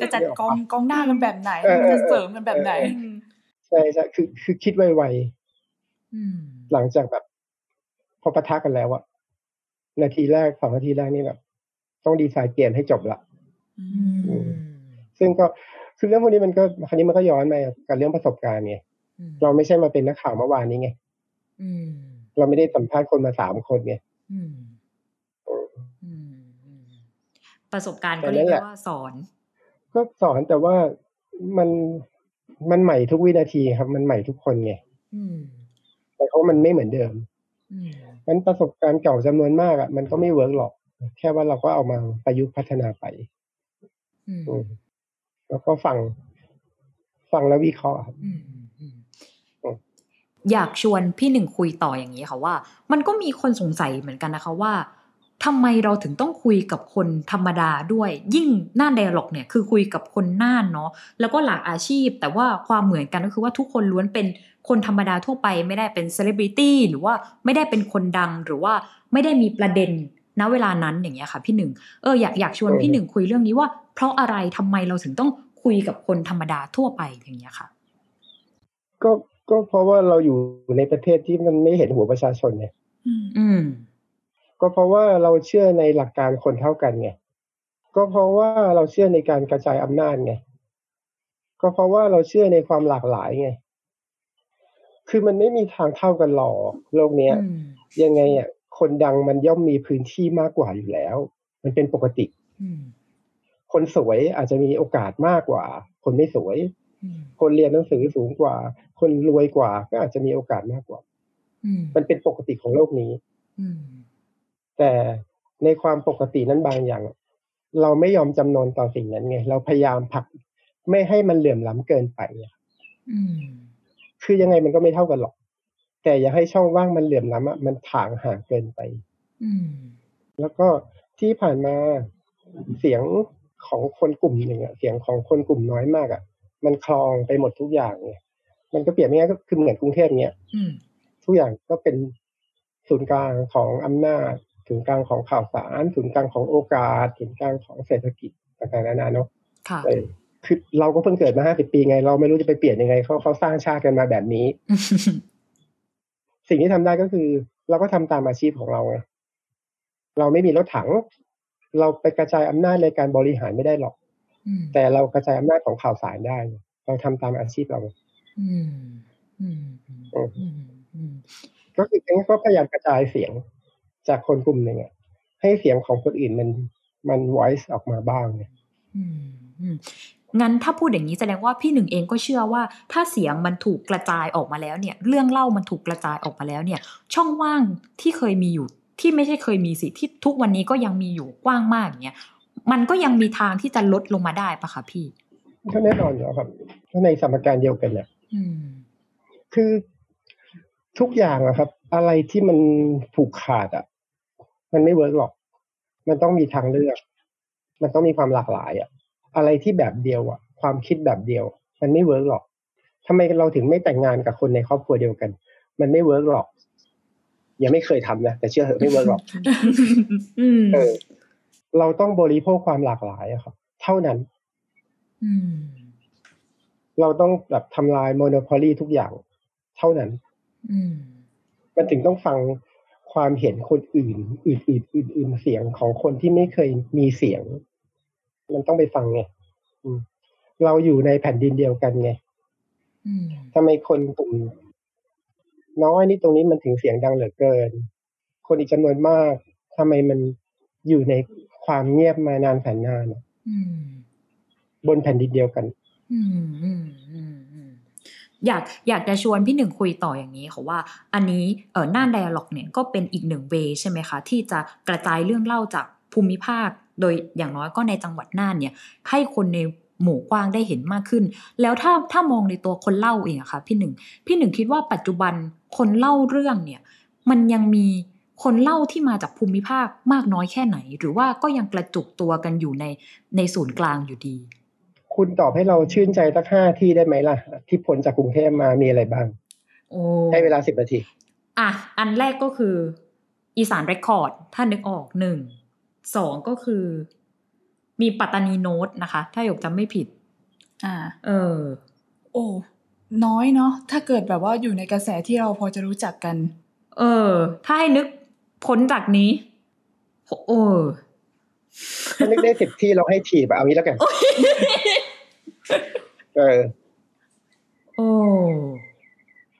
B: จะจัดกองกองหน้ากันแบบไหน
D: เออเออ
B: จะเสริมกันแบบไหน
D: ใช่ใช่คือคือคิดไว
C: อืม
D: ๆหลังจากแบบ พอปะทะกันแล้วอะนาทีแรกสองนาทีแรกนี่แบบ ต้องดีไซน์เกมให้จบละ
B: อื
C: อื
B: ม
C: ม
D: ซึ่งก็คือเรื่องพวกนี้มันก็คราวนี้มันก็ย้อนมากับเรื่องประสบการณ์ไง
C: อืม
D: เราไม่ใช่มาเป็นนักข่าวเมื่อวานนี้ไง
C: อืม
D: เราไม่ได้สัมภาษณ์คนมาสามคนไง
C: อืม
D: เออ
C: อืมอืม ประสบการณ์
D: แต่
C: ก็
D: นั่
C: เรียก
D: นแห
C: ได้
D: ละ
C: ว่าสอน
D: ก็สอนแต่ว่ามันมันใหม่ทุกวินาทีครับ มันใหม่ทุกคนไง
C: อืม
D: แต่เขามันไม่เหมือนเดิม
C: อืม
D: งั้นประสบการณ์เก่าจำนวนมากอะ มันก็ไม่เวิร์กหรอก แค่ว่าเราก็เอามาประยุกต์พัฒนาไป
C: อืม
D: อืมแล้วก็ฟังฟังแล้ววิเคราะห์ครับ
C: อืมอืม
D: อืม
C: อยากชวนพี่หนึ่งคุยต่ออย่างนี้ค่ะว่า มันก็มีคนสงสัยเหมือนกันนะคะว่า ทำไมเราถึงต้องคุยกับคนธรรมดาด้วย ยิ่งน่านไดอะล็อกเนี่ยคือคุยกับคนน่านเนาะแล้วก็หลากอาชีพ แต่ว่าความเหมือนกันก็คือว่าทุกคนล้วนเป็นคนธรรมดาทั่วไปไม่ได้เป็นเซเลบริตี้หรือว่าไม่ได้เป็นคนดังหรือว่าไม่ได้มีประเด็นณเวลานั้นอย่างเงี้ยค่ะพี่หนึ่งเอออยากอยากชวนพี่หนึ่งคุยเรื่องนี้ว่า เพราะอะไรทำไมเราถึงต้องคุยกับคนธรรมดาทั่วไปอย่างเงี้ยค่ะ
D: ก็ก็เพราะว่าเราอยู่ในประเทศที่มันไม่เห็นหัวประชาชนไง
B: อืม
C: อืม
D: ก็เพราะว่าเราเชื่อในหลักการคนเท่ากันไงก็เพราะว่าเราเชื่อในการกระจายอำนาจไงก็เพราะว่าเราเชื่อในความหลากหลายไงคือมันไม่มีทางเท่ากันหรอกโลกเนี้ย
C: อืม
D: ยังไงอะคนดังมันย่อมมีพื้นที่มากกว่าอยู่แล้ว มันเป็นปกติ
C: อืม
D: คนสวยอาจจะมีโอกาสมากกว่า คนไม่สวย
C: อืม
D: คนเรียนหนังสือสูงกว่า คนรวยกว่า ก็อาจจะมีโอกาสมากกว่า
C: อืม
D: มันเป็นปกติของโลกนี้
C: อืม
D: แต่ในความปกตินั้นบางอย่าง เราไม่ยอมจำนนต่อสิ่งนั้นไง เราพยายามผลักไม่ให้มันเหลื่อมล้ำเกินไปอะ
C: อืม
D: คือยังไงมันก็ไม่เท่ากันหรอก แต่อย่าให้ช่องว่างมันเหลื่อมล้ำอะมันถางห่างเกินไป
C: อืม
D: แล้วก็ที่ผ่านมาเสียงของคนกลุ่มหนึ่งอะเสียงของคนกลุ่มน้อยมากอะมันคลองไปหมดทุกอย่างไงมันก็เปรียบง่ายๆก็คือเหมือนกรุงเทพเนี้ย
C: อืม
D: ทุกอย่างก็เป็นศูนย์กลางของอำนาจ ศูนย์กลางของข่าวสาร ศูนย์กลางของโอกาส ศูนย์กลางของเศรษฐกิจต่างๆนานาเนาะ
C: ค่ะ
D: เออคือเราก็เพิ่งเกิดมาห้าสิบปีไง เราไม่รู้จะไปเปลี่ยนยังไงเขาเขาสร้างชาติกันมาแบบนี้ สิ่งที่ทำได้ก็คือ เราก็ทำตามอาชีพของเราไงเราไม่มีรถถัง เราไปกระจายอำนาจในการบริหารไม่ได้หรอก
C: อืม
D: แต่เรากระจายอำนาจของข่าวสารได้ เราทำตามอาชีพเรา
C: อืมอืมอืมอืมอืม
D: ก็คืองั้นก็พยายามกระจายเสียง จากคนกลุ่มหนึ่งอะให้เสียงของคนอื่นมันมัน voice ออกมาบ้างเนี่ย
C: อืมอืมงั้นถ้าพูดอย่างนี้แสดงว่าพี่หนึ่งเองก็เชื่อว่า ถ้าเสียงมันถูกกระจายออกมาแล้วเนี่ย เรื่องเล่ามันถูกกระจายออกมาแล้วเนี่ย ช่องว่างที่เคยมีอยู่ที่ไม่ใช่เคยมีสิที่ทุกวันนี้ก็ยังมีอยู่กว้างมากอย่างเงี้ยมันก็ยังมีทางที่จะลดลงมาได้ปะคะพี่
D: ก็แน่นอนอยู่แล้วครับถ้าในสมการเดียวกันเนี่ย
C: อืม
D: คือทุกอย่างอะครับ อะไรที่มันผูกขาดอะ มันไม่ work หรอก มันต้องมีทางเลือก มันต้องมีความหลากหลายอะอะไรที่แบบเดียวอะความคิดแบบเดียว มันไม่ work หรอกทำไมเราถึงไม่แต่งงานกับคนในครอบครัวเดียวกัน มันไม่ work หรอก ยังไม่เคยทำนะแต่เชื่อเหอะไม่ work หรอก
C: อืม
D: เออเราต้องบริโภคความหลากหลายอะครับ เท่านั้น
C: อืม
D: เราต้องแบบทำลายโมโนโพลีทุกอย่าง เท่านั้น
C: อืม
D: มันถึงต้องฟัง ความเห็นคนอื่น อื่นๆอื่นๆเสียงของคนที่ไม่เคยมีเสียง มันต้องไปฟังไงอืมเราอยู่ในแผ่นดินเดียวกันไง
C: อืม
D: ทำไมคนกลุ่มน้อยนี่ตรงนี้มันถึงเสียงดังเหลือเกิน คนอีกจำนวนมากทำไมมันอยู่ในความเงียบมานานแสนนานอะ
C: อืม
D: บนแผ่นดินเดียวกัน
C: อืม อยากอยากจะชวนพี่หนึ่งคุยต่ออย่างนี้ค่ะว่า อันนี้เออหน้า dialog เนี่ยก็เป็นอีกหนึ่งเวใช่ไหมคะที่จะกระจายเรื่องเล่าจากภูมิภาค โดยอย่างน้อยก็ในจังหวัดน่านเนี่ยให้คนในหมู่กว้างได้เห็นมากขึ้น แล้วถ้าถ้ามองในตัวคนเล่าเองอะคะพี่หนึ่งพี่หนึ่งคิดว่าปัจจุบันคนเล่าเรื่องเนี่ยมันยังมีคนเล่าที่มาจากภูมิภาคมากน้อยแค่ไหน หรือว่าก็ยังกระจุกตัวกันอยู่ในในศูนย์กลางอยู่ดี
D: คุณตอบให้เราชื่นใจสักห้าที่ได้ไหมล่ะ ที่พ้นจากกรุงเทพมามีอะไรบ้าง
C: โอ้
D: ให้เวลาสิบนาที
C: อะ อันแรกก็คือ อีสานเรคคอร์ด ถ้านึกออกหนึ่งสองก็คือ มีปัตตานีโน้ตนะคะ ถ้าหยกจำไม่ผิด
B: อ่า
C: เออ
B: โอ้น้อยเนาะถ้าเกิดแบบว่าอยู่ในกระแสที่เราพอจะรู้จักกัน
C: เออ ถ้าให้นึกพ้นจากนี้ โอ้
D: ถ้านึกได้สิบที่เราให้ถีบอะเอางี้แล้วกัน เออ
C: โอ้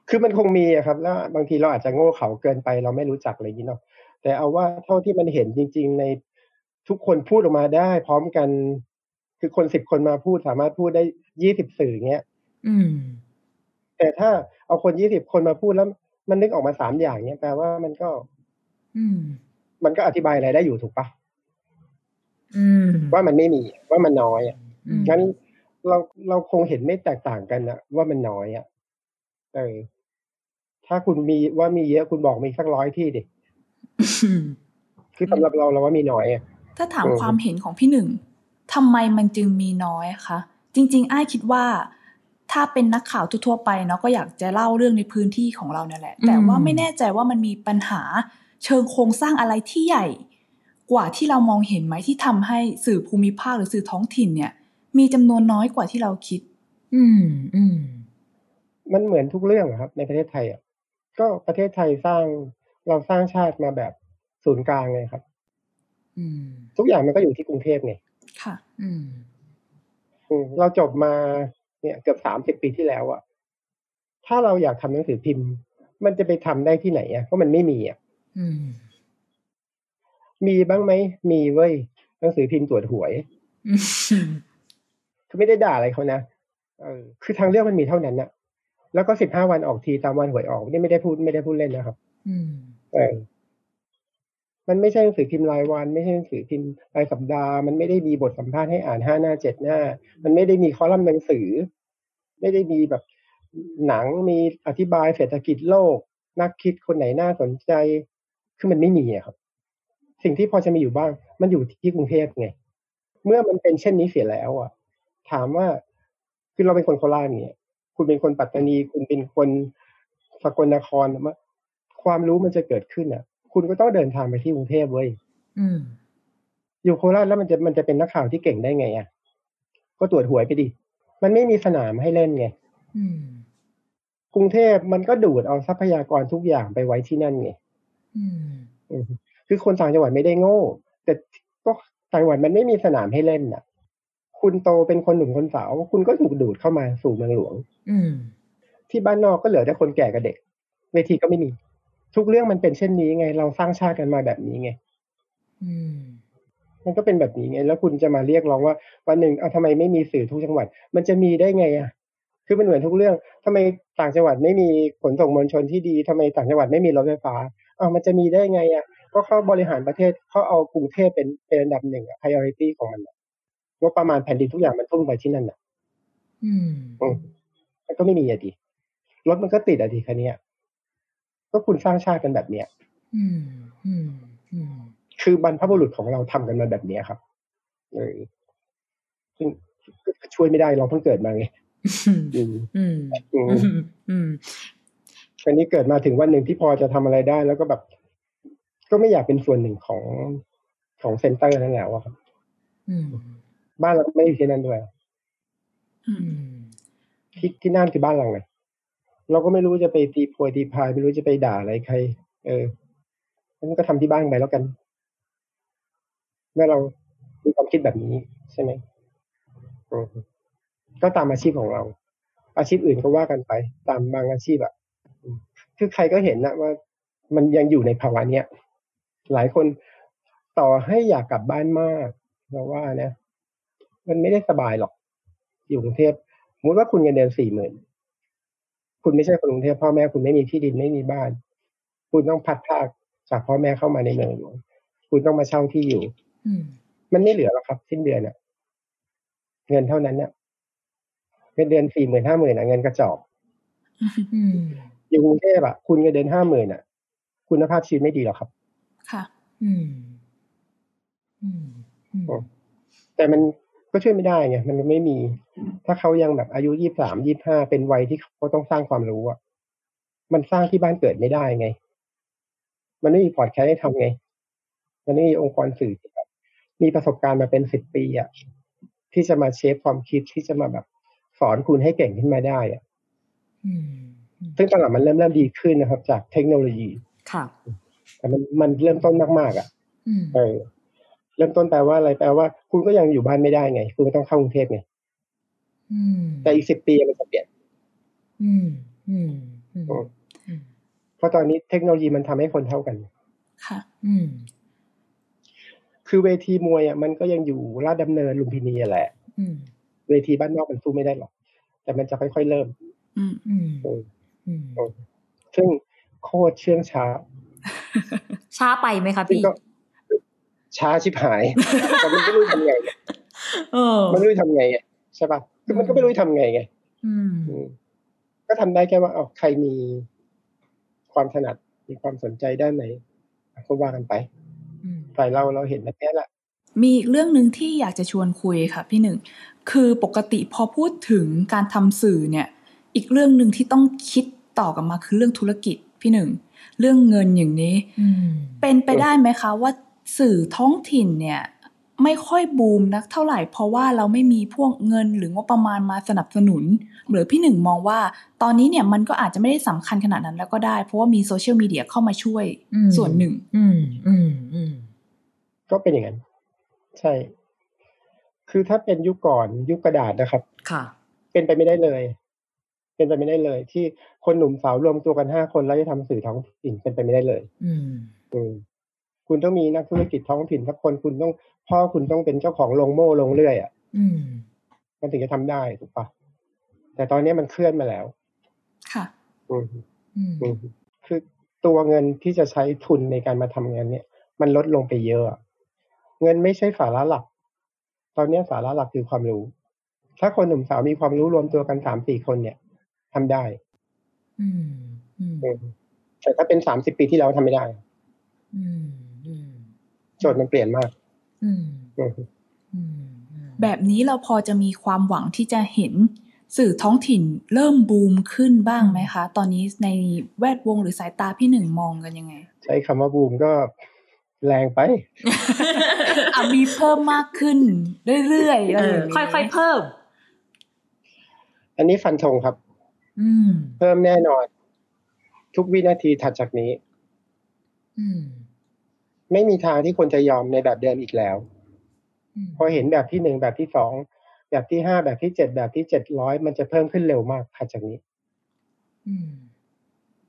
D: คือมันคงมีอะครับ แล้ว บางทีเราอาจจะโง่เขาเกินไป เราไม่รู้จักอะไรอย่างนี้เนาะแต่เอาว่าเท่าที่มันเห็นจริง ๆ ในทุกคนพูดออกมาได้ พร้อมกัน คือคนสิบคนมาพูดสามารถพูดได้ยี่สิบสื่ออย่างเงี้ย
C: อืม
D: แต่ถ้าเอาคนยี่สิบคนมาพูดแล้ว มันนึกออกมาสามอย่างเนี้ยแปลว่ามันก็
C: อืม
D: มันก็อธิบายอะไรได้อยู่ถูกปะ
C: อืม
D: ว่ามันไม่มี ว่ามันน้อยอะ
C: อืม
D: งั้น เราเราคงเห็นไม่แตกต่างกันนะว่ามันน้อยอะเออถ้าคุณมีว่ามีเยอะคุณบอกมีสักร้อยที่ดิ
C: อืม
D: คือสำหรับเราเราว่ามีน้อยอะ
B: ถ้าถาม
D: เออ
B: ความเห็นของพี่หนึ่งทำไมมันจึงมีน้อยคะจริง ๆ อ้ายคิดว่าถ้าเป็นนักข่าวทั่วๆไปเนาะก็อยากจะเล่าเรื่องในพื้นที่ของเราเนี่ยแหละ แต่ว่าไม่แน่ใจว่ามันมีปัญหาเชิงโครงสร้างอะไรที่ใหญ่ กว่าที่เรามองเห็นไหมที่ทำให้สื่อภูมิภาคหรือสื่อท้องถิ่นเนี่ย มีจำนวนน้อยกว่าที่เราคิด
C: อืมอืม
D: มันเหมือนทุกเรื่องอะครับ ในประเทศไทยอะก็ประเทศไทยสร้างเราสร้างชาติมาแบบศูนย์กลางไงครับ
C: อืม
D: ทุกอย่างมันก็อยู่ที่กรุงเทพไง
B: ค่ะ
C: อืม
D: อืมเราจบมาเนี่ย เกือบสามสิบปีที่แล้วอะถ้าเราอยากทำหนังสือพิมพ์ มันจะไปทำได้ที่ไหนอะเพราะมันไม่มีอะ
C: อืม
D: มีบ้างไหมมีเว้ยหนังสือพิมพ์ตรวจหวย
C: อืม
D: คือไม่ได้ด่าอะไรเขานะเออคือทางเลือกมันมีเท่านั้นนะแล้วก็สิบห้าวันออกทีตามวันหวยออกนี่ไม่ได้พูดไม่ได้พูดเล่นนะครับ
C: อืม
D: เออมันมันไม่ใช่หนังสือพิมพ์รายวัน ไม่ใช่หนังสือพิมพ์รายสัปดาห์มันไม่ได้มีบทสัมภาษณ์ให้อ่านห้าหน้าเจ็ดหน้า มันไม่ได้มีคอลัมน์หนังสือ ไม่ได้มีแบบหนังมีอธิบายเศรษฐกิจโลก นักคิดคนไหนน่าสนใจ คือมันไม่มีอะครับ สิ่งที่พอจะมีอยู่บ้าง มันอยู่ที่กรุงเทพไง เมื่อมันเป็นเช่นนี้เสียแล้วอะ ถามว่าคือเราเป็นคนโคราชเนี่ย คุณเป็นคนปัตตานี คุณเป็นคนสกลนครมาความรู้มันจะเกิดขึ้นอะ คุณก็ต้องเดินทางไปที่กรุงเทพเว้ย
C: อืม
D: อยู่โคราชแล้วมันจะมันจะเป็นนักข่าวที่เก่งได้ไงอะ ก็ตรวจหวยไปดิ มันไม่มีสนามให้เล่นไง
C: อืม
D: กรุงเทพมันก็ดูดเอาทรัพยากรทุกอย่างไปไว้ที่นั่นไง
C: อืม
D: อืมคือคนต่างจังหวัดไม่ได้โง่ แต่ก็ต่างจังหวัดมันไม่มีสนามให้เล่นน่ะ คุณโตเป็นคนหนุ่มคนสาว คุณก็ถูกดูดเข้ามาสู่เมืองหลวง
C: อืม
D: ที่บ้านนอกก็เหลือแต่คนแก่กับเด็ก เวทีก็ไม่มี ทุกเรื่องมันเป็นเช่นนี้ไง เราสร้างชาติกันมาแบบนี้ไง
C: อืม
D: มันก็เป็นแบบนี้ไง แล้วคุณจะมาเรียกร้องว่า วันหนึ่งเอาทำไมไม่มีสื่อทุกจังหวัด มันจะมีได้ไงอะคือมันเหมือนทุกเรื่องทำไมต่างจังหวัดไม่มีขนส่งมวลชนที่ดีทำไมต่างจังหวัดไม่มีรถไฟฟ้าอ้าวมันจะมีได้ไงอะก็เขาบริหารประเทศเขาเอากรุงเทพเป็นเป็นอันดับหนึ่งอะ priority ของมันอะ งบประมาณแผ่นดินทุกอย่างมันทุ่มไปที่นั่นอะ
C: อืม
D: อืมมันก็ไม่มีอะดีรถมันก็ติดอะดีคันนี้ยก็คุณสร้างชาติกันแบบเนี้ย
C: อืมอืมอืม
D: คือบรรพบุรุษของเราทำกันมาแบบเนี้ยครับเออซึ่งก็ช่วยไม่ได้เราเพิ่งเกิดมาไงอืม
C: อืม
D: อืม
C: อืมอืม
D: อันนี้เกิดมาถึงวันหนึ่งที่พอจะทำอะไรได้ แล้วก็แบบ ก็ไม่อยากเป็นส่วนหนึ่งของของเซ็นเตอร์นั่นแล้วอะครับ
C: อืม
D: บ้านเราไม่ได้อยู่ที่นั่นด้วย
B: อื
C: อื
B: ม
C: ม
D: ที่ที่นั่นคือบ้านเราไงเราก็ไม่รู้จะไปตีโพยตีพายไม่รู้จะไปด่าอะไรใคร เอองั้นก็ทำที่บ้านไปแล้วกันเมื่อเรามีความคิดแบบนี้ใช่ไหมอืมก็ตามอาชีพของเรา อาชีพอื่นก็ว่ากันไป ตามบางอาชีพอะอืมคือใครก็เห็นนะว่า มันยังอยู่ในภาวะเนี้ยหลายคนต่อให้อยากกลับบ้านมากเราว่านะ มันไม่ได้สบายหรอก อยู่กรุงเทพสมมติว่าคุณเงินเดือนสี่หมื่นคุณไม่ใช่คนกรุงเทพพ่อแม่คุณไม่มีที่ดินไม่มีบ้าน คุณต้องพัดพรากจากพ่อแม่เข้ามาในเมืองหลวงคุณต้องมาเช่าที่อยู่
C: อืม
D: มันไม่เหลือหรอกครับสิ้นเดือนอะเงินเท่านั้นเนี่ยเงินเดือนสี่หมื่นห้าหมื่นอะเงินกระจอก
C: อืม
D: อยู่กรุงเทพอะคุณเงินเดือนห้าหมื่นอะคุณภาพชีวิตไม่ดีหรอกครับ
B: ค่ะ
C: อืมอืมอืม
D: แต่มัน ก็ช่วยไม่ได้ไงมันไม่มี ถ้าเขายังแบบอายุยี่สามยี่ห้าเป็นวัยที่เขาต้องสร้างความรู้อะมันสร้างที่บ้านเกิดไม่ได้ไง มันไม่มีพอร์ตแคสต์ให้ทำไง มันไม่มีองค์กรสื่อที่แบบมีประสบการณ์มาเป็นสิบปีอะที่จะมา shape ความคิดที่จะมาแบบสอนคุณให้เก่งขึ้นมาได้อะ
C: อืม
D: ซึ่งตอนหลังมันเริ่มเริ่มดีขึ้นนะครับ จากเทคโนโลยี
C: ค่ะ
D: แต่มันมันเริ่มต้นมาก ๆอะ
C: อืม
D: เออเริ่มต้นแปลว่าอะไรแปลว่า คุณก็ยังอยู่บ้านไม่ได้ไง คุณก็ต้องเข้ากรุงเทพไง
C: อืม
D: แต่อีกสิบปีมันจะเปลี่ยน
C: อืมอืมอืมอืม
D: เพราะตอนนี้เทคโนโลยีมันทำให้คนเท่ากัน
B: ค่ะ
C: อืม
D: คือเวทีมวยอะมันก็ยังอยู่ลาดดำเนินลุมพินีอะแหละ
C: อืม
D: เวทีบ้านนอกมันสู้ไม่ได้หรอก แต่มันจะค่อยๆเริ่ม
B: อืม
C: อืม
D: เออ
C: อืม
D: ซึ่งโคตรเชื่องช้า
C: ช้าไปไหมคะ
D: ซึ่ง
C: พี่
D: ก็ ช้าชิบหายแต่มันไม่รู้ทำไง
C: เออ
D: มันไม่รู้ทำไงไงใช่ปะคือมันก็ไม่รู้ทำไงไง
C: อืม
D: อืมก็ทำได้แค่ว่าเอาใครมีความถนัดมีความสนใจด้านไหนก็ว่ากันไป
C: อืม
D: ฝ่ายเราเราเห็นแบบนี้แหละ
B: มีอีกเรื่องหนึ่งที่อยากจะชวนคุยค่ะ พี่หนึ่ง คือปกติพอพูดถึงการทำสื่อเนี่ย อีกเรื่องหนึ่งที่ต้องคิดต่อกลับมาคือเรื่องธุรกิจพี่หนึ่ง เรื่องเงินอย่างนี้
C: อืม
B: เป็นไปได้ไหมคะว่า สื่อท้องถิ่นเนี่ยไม่ค่อยบูมนักเท่าไหร่ เพราะว่าเราไม่มีพวกเงินหรืองบประมาณมาสนับสนุน หรือพี่หนึ่งมองว่าตอนนี้เนี่ยมันก็อาจจะไม่ได้สำคัญขนาดนั้นแล้วก็ได้ เพราะว่ามีโซเชียลมีเดียเข้ามาช่วย
C: อืม
B: ส่วนหนึ่ง
C: อืมอืมอืม
D: ก็เป็นอย่างนั้น ใช่ คือถ้าเป็นยุคก่อนยุคกระดาษนะครับ
C: ค่ะ
D: เป็นไปไม่ได้เลย เป็นไปไม่ได้เลย ที่คนหนุ่มสาวรวมตัวกันห้าคนแล้วจะทำสื่อท้องถิ่นเป็นไปไม่ได้เลย
C: อืม
D: อืม คุณต้องมีนักธุรกิจท้องถิ่นสักคนคุณต้องพ่อคุณต้องเป็นเจ้าของโรงโม่โรงเรื่อยอะ
C: อืม
D: มันถึงจะทำได้ถูกปะแต่ตอนนี้มันเคลื่อนมาแล้ว
B: ค่ะ
D: อืม
C: อืม
D: อืมคือตัวเงินที่จะใช้ทุนในการมาทำงานเนี่ย มันลดลงไปเยอะ เงินไม่ใช่สาระหลัก ตอนนี้สาระหลักคือความรู้ ถ้าคนหนุ่มสาวมีความรู้รวมตัวกันสามสี่คนเนี่ยทำได้
C: อืมอืม
D: อืมแต่ถ้าเป็นสามสิบปีที่แล้วทำไม่ได้
C: อืมอืม
D: โจทย์มันเปลี่ยนมาก
C: อืม
D: อืม
C: อืมอืม
B: แบบนี้เราพอจะมีความหวังที่จะเห็นสื่อท้องถิ่นเริ่มบูมขึ้นบ้างไหมคะ ตอนนี้ในแวดวงหรือสายตาพี่หนึ่งมองกันยังไง
D: ใช้คำว่าบูมก็แรงไป
B: อะมีเพิ่มมากขึ้นเรื่อยๆ
C: เอ
B: อะไร
C: อ
B: อย่างเงี้
C: ค่อยๆเพิ่ม
D: อันนี้ฟันธงครับ
C: อืม
D: เพิ่มแน่นอน ทุกวินาทีถัดจากนี้
C: อืม
D: ไม่มีทางที่คนจะยอมในแบบเดิมอีกแล้ว
C: อืม
D: พอเห็นแบบที่หนึ่งแบบที่สองแบบที่ห้าแบบที่เจ็ดแบบที่เจ็ดร้อยมันจะเพิ่มขึ้นเร็วมากถัดจากนี้
C: อืม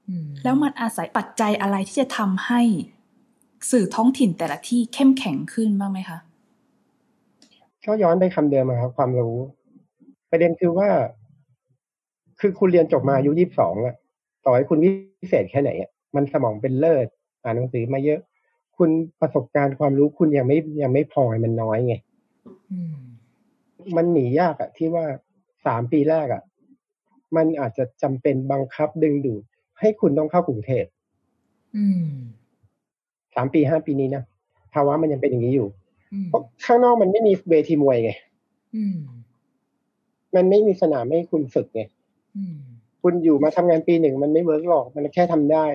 C: อืม
B: แล้วมันอาศัยปัจจัยอะไรที่จะทำให้สื่อท้องถิ่นแต่ละที่เข้มแข็งขึ้นบ้างไหมคะ
D: ก็ย้อนไปคำเดิมอะครับความรู้ ประเด็นคือว่า คือคุณเรียนจบมาอายุยี่สิบสองอะต่อให้คุณวิเศษแค่ไหนอะมันสมองเป็นเลิศ อ่านหนังสือมาเยอะ คุณประสบการณ์ความรู้คุณยังไม่ยังไม่พอมันน้อยไง
C: อืม
D: มันหนียากอะที่ว่าสามปีแรกอะมันอาจจะจำเป็นบังคับดึงดูด ให้คุณต้องเข้ากรุงเทพ
C: อืม
D: สามปีห้าปีนี้นะภาวะมันยังเป็นอย่างนี้อยู่
C: อืม
D: เพราะข้างนอกมันไม่มีเวทีมวยไง
C: อืม
D: มันไม่มีสนามให้คุณฝึกไง
C: อืม
D: คุณอยู่มาทำงานปีหนึ่งมันไม่เวิร์กหรอก มันแค่ทำได้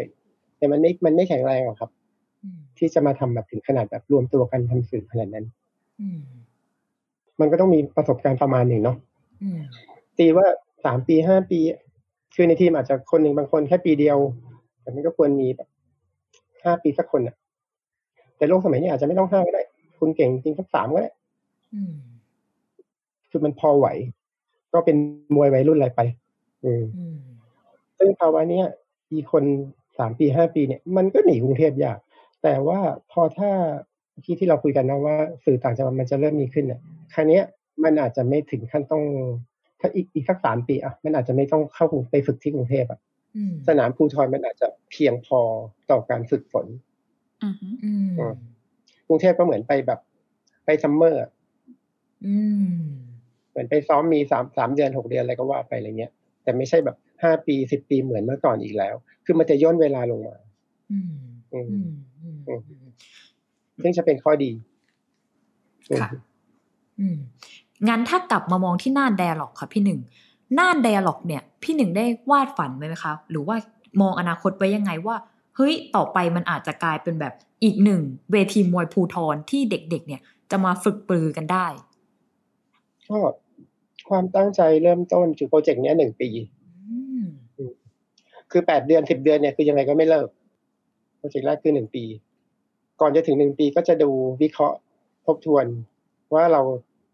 D: แต่มันไม่มันไม่แข็งแรงหรอกครับ
C: อืม
D: ที่จะมาทำแบบถึงขนาดแบบรวมตัวกันทำสื่อขนาดนั้น
C: อืม
D: มันก็ต้องมีประสบการณ์ประมาณหนึ่งเนาะ
C: อืม
D: ตีว่าสามปีห้าปี คือในทีมอาจจะคนหนึ่งบางคนแค่ปีเดียว แต่มันก็ควรมีแบบห้าปีสักคนอะแต่โลกสมัยนี้อาจจะไม่ต้องห้าก็ได้ คุณเก่งจริงสักสามก็ได้
C: อืม
D: คือมันพอไหว ก็เป็นมวยวัยรุ่นอะไรไปอืม
C: อืม
D: ซึ่งภาวะเนี้ยอีคนสามปีห้าปีเนี่ย มันก็หนีกรุงเทพยาก แต่ว่าพอถ้าที่ที่เราคุยกันนะว่า สื่อต่างจังหวัดมันจะเริ่มมีขึ้นเนี่ยครั้งนี้ยมันอาจจะไม่ถึงขั้นต้อง ถ้าอีกอีกสักสามปีอะมันอาจจะไม่ต้องเข้ากรุงไปฝึกที่กรุงเทพอะ
C: อืม
D: สนามภูทรมันอาจจะเพียงพอต่อการฝึกฝน
B: อือฮึ
C: อืม
D: กรุงเทพก็เหมือนไปแบบไปซัมเมอร์อะ
C: อืม
D: เหมือนไปซ้อมมีสามสามเดือนหกเดือนอะไรก็ว่าไปอะไรเงี้ย แต่ไม่ใช่แบบห้าปีสิบปีเหมือนเมื่อก่อนอีกแล้ว คือมันจะย่นเวลาลงมา
C: อืม
D: อื
C: อื
D: ม
C: มอืม
D: อืม ซึ่งจะเป็นข้อดี
B: ค่ะ
C: อืมงั้นถ้ากลับมามองที่น่านไดอะล็อกค่ะพี่หนึ่งน่านไดอะล็อกเนี่ย พี่หนึ่งได้วาดฝันไว้ไหมคะ หรือว่ามองอนาคตไว้ยังไงว่า เฮ้ยต่อไปมันอาจจะกลายเป็นแบบอีกหนึ่งเวทีมวยภูทรที่เด็ก ๆ เนี่ย จะมาฝึกปรือกันได้
D: ก็ความตั้งใจเริ่มต้นจุดโปรเจกต์เนี้ยหนึ่งปี
C: อืม
D: คือแปดเดือนสิบเดือนเนี่ยคือยังไงก็ไม่เลิกโปรเจกต์แรกคือหนึ่งปี ก่อนจะถึงหนึ่งปีก็จะดูวิเคราะห์ทบทวน ว่าเรา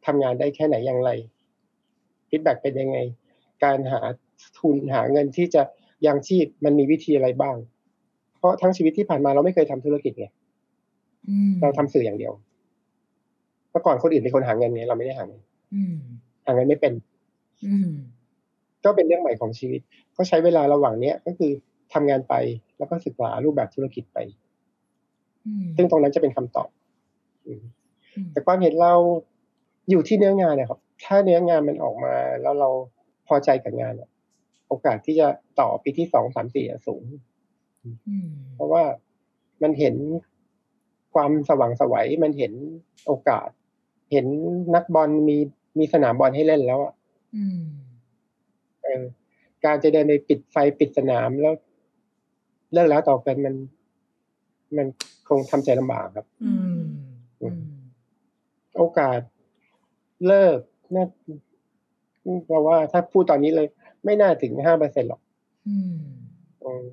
D: ทำงานได้แค่ไหนอย่างไร feedback เป็นยังไง การหาทุนหาเงินที่จะยังชีพมันมีวิธีอะไรบ้าง เพราะทั้งชีวิตที่ผ่านมาเราไม่เคยทำธุรกิจไง
C: อืม
D: เราทำสื่ออย่างเดียวเมื่อก่อนคนอื่นเป็นคนหาเงินไงเราไม่ได้หาเงิน
C: อืม
D: หาเงินไม่เป็น
C: อืม
D: ก็เป็นเรื่องใหม่ของชีวิต ก็ใช้เวลาระหว่างเนี้ยก็คือทำงานไปแล้วก็ศึกษารูปแบบธุรกิจไป
C: อืม
D: ซึ่งตรงนั้นจะเป็นคำตอบอืม
C: อืม
D: แต่ความเห็นเราอยู่ที่เนื้องานนะครับ ถ้าเนื้องานมันออกมาแล้วเราพอใจกับงานอะโอกาสที่จะต่อปีที่สองสามสี่อะสูง
C: อืม
D: เพราะว่ามันเห็นความสว่างไสวัยมันเห็นโอกาส เห็นนักบอลมีมีสนามบอลให้เล่นแล้วอะ
C: อืม
D: เออการจะเดินไปปิดไฟปิดสนามแล้วเลิกแล้วต่อกันมัน มันคงทำใจลำบากครับ
C: อืมอืม
D: โอกาสเลิกน่าเพราะว่าถ้าพูดตอนนี้เลย ไม่น่าถึงห้าเปอร์เซ็นหรอก
C: อืม
D: อืม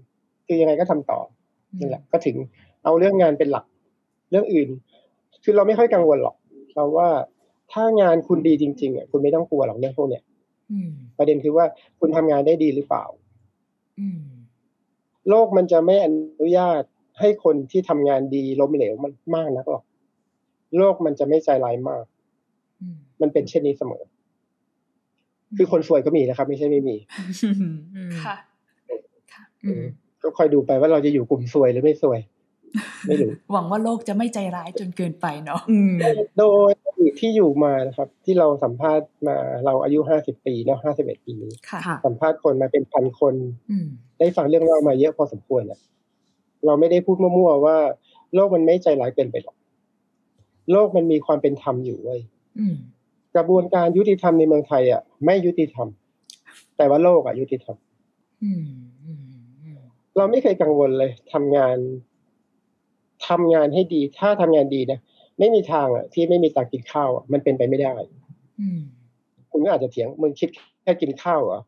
D: คือยังไงก็ทำต่อนั่นแหละ ก็ถึงเอาเรื่องงานเป็นหลัก เรื่องอื่น คือเราไม่ค่อยกังวลหรอกเราว่าถ้างานคุณดีจริงๆอะคุณไม่ต้องกลัวหรอกเรื่องพวกเนี้ย
C: อืม
D: ประเด็นคือว่าคุณทำงานได้ดีหรือเปล่า
C: อืม
D: โลกมันจะไม่อนุญาต ให้คนที่ทำงานดีล้มเหลวมันมากนักหรอกโลกมันจะไม่ใจร้ายมาก
C: อืม
D: มันเป็นเช่นนี้เสมอ คือคนสวยก็มีนะครับ ไม่ใช่ไม่มี
C: อืม
B: ค่ะค่ะ
C: อืม
D: ก็คอยดูไปว่าเราจะอยู่กลุ่มสวยหรือไม่สวย ไม่รู้
B: หวังว่าโลกจะไม่ใจร้ายจนเกินไปเนาะ
C: อืม
D: โดยที่อยู่มานะครับ ที่เราสัมภาษณ์มาเราอายุห้าสิบปีเนาะห้าสิบเอ็ดปี
B: ค่ะ
C: ค่ะ
D: สัมภาษณ์คนมาเป็นพันคน
C: อืม
D: ได้ฟังเรื่องเล่ามาเยอะพอสมควรอะ เราไม่ได้พูดมั่วๆว่า โลกมันไม่ใจร้ายเกินไปหรอก โลกมันมีความเป็นธรรมอยู่เว้ย
C: อืม
D: กระบวนการยุติธรรมในเมืองไทยอะไม่ยุติธรรม แต่ว่าโลกอะยุติธรรม
C: อืมอืมอืม
D: เราไม่เคยกังวลเลยทำงานทำงานให้ดี ถ้าทำงานดีนะไม่มีทางอะ ที่ไม่มีตังค์กินข้าวอะมันเป็นไปไม่ได้
C: อืม
D: คุณก็อาจจะเถียงมึงคิดแค่กินข้าวเหรอ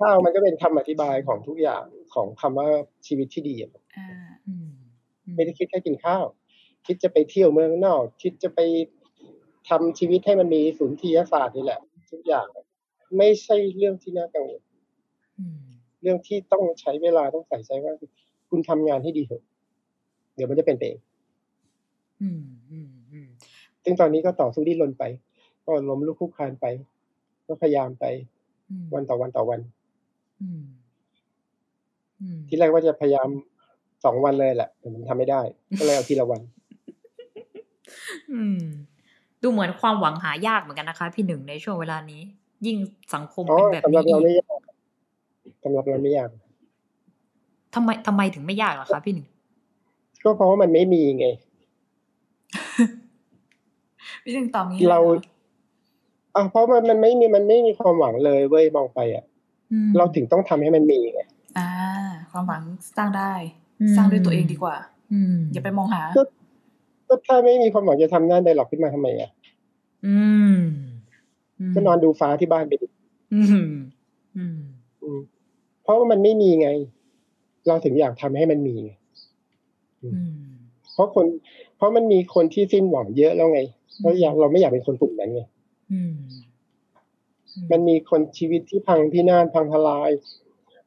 D: ข้าวมันก็เป็นคำอธิบายของทุกอย่างของคำว่าชีวิตที่ดีอะ
B: อ่า
C: อืม
D: ไม่ได้คิดแค่กินข้าว คิดจะไปเที่ยวเมืองนอก คิดจะไปทำชีวิตให้มันมีศูนย์ทียศาสตร์นี่แหละ ทุกอย่าง ไม่ใช่เรื่องที่น่ากังวล
C: อืม
D: เรื่องที่ต้องใช้เวลาต้องใส่ใจว่าคุณทำงานให้ดีเถอะ เดี๋ยวมันจะเป็นไปเอง
C: อืมอืมอืม
D: ซึ่งตอนนี้ก็ต่อสู้ดิ้นรนไป ก็ล้มลุกคลุกคลานไป ก็พยายามไป
C: อืม
D: วันต่อวันต่อวัน
C: อืมอืม
D: ที่แรกว่าจะพยายามสองวันเลยแหละแต่มันทำไม่ได้ ก็เลยเอาทีละวัน
C: อืมดูเหมือนความหวังหายากเหมือนกันนะคะ พี่หนึ่งในช่วงเวลานี้ ยิ่งสังคม
D: อ๋อ
C: เป็นแบบ
D: สำหรับ
C: นี้
D: เรา
C: อี
D: ไม่
C: ก
D: ยากสำหรับเราไม่ยาก
C: ทำไมทำไมถึงไม่ยากล่ะคะพี่หนึ่ง
D: ก็เพราะว่ามันไม่มีไง
B: พี่ถึงตอบงี้
D: เรา
B: ลยห อ
D: อะเพราะมันมันไม่มีมันไม่มีความหวังเลยเว้ยมองไปอะ
C: อืม
D: เราถึงต้องทำให้มันมีไง
B: อ่า ความหวังสร้างได้
C: อืม
B: สร้างด้วยตัวเองดีกว่า
C: อืม
B: อย่าไปมองหา
D: ก็ก็ถ้าไม่มีความหวังจะทำหน้าไดร็อกขึ้นมาทำไมอะ
C: อืมม
D: ก็นอนดูฟ้าที่บ้านไปดิ
C: อืมอืม
D: อืมเพราะว่ามันไม่มีไง เราถึงอยากทำให้มันมีไง
C: อืม
D: เพราะคน เพราะมันมีคนที่สิ้นหวังเยอะแล้วไงเราอยากเราไม่อยากเป็นคนกลุ่มนั้นไง
C: อื ม
D: มันมีคนชีวิตที่พังพินาศพังทลาย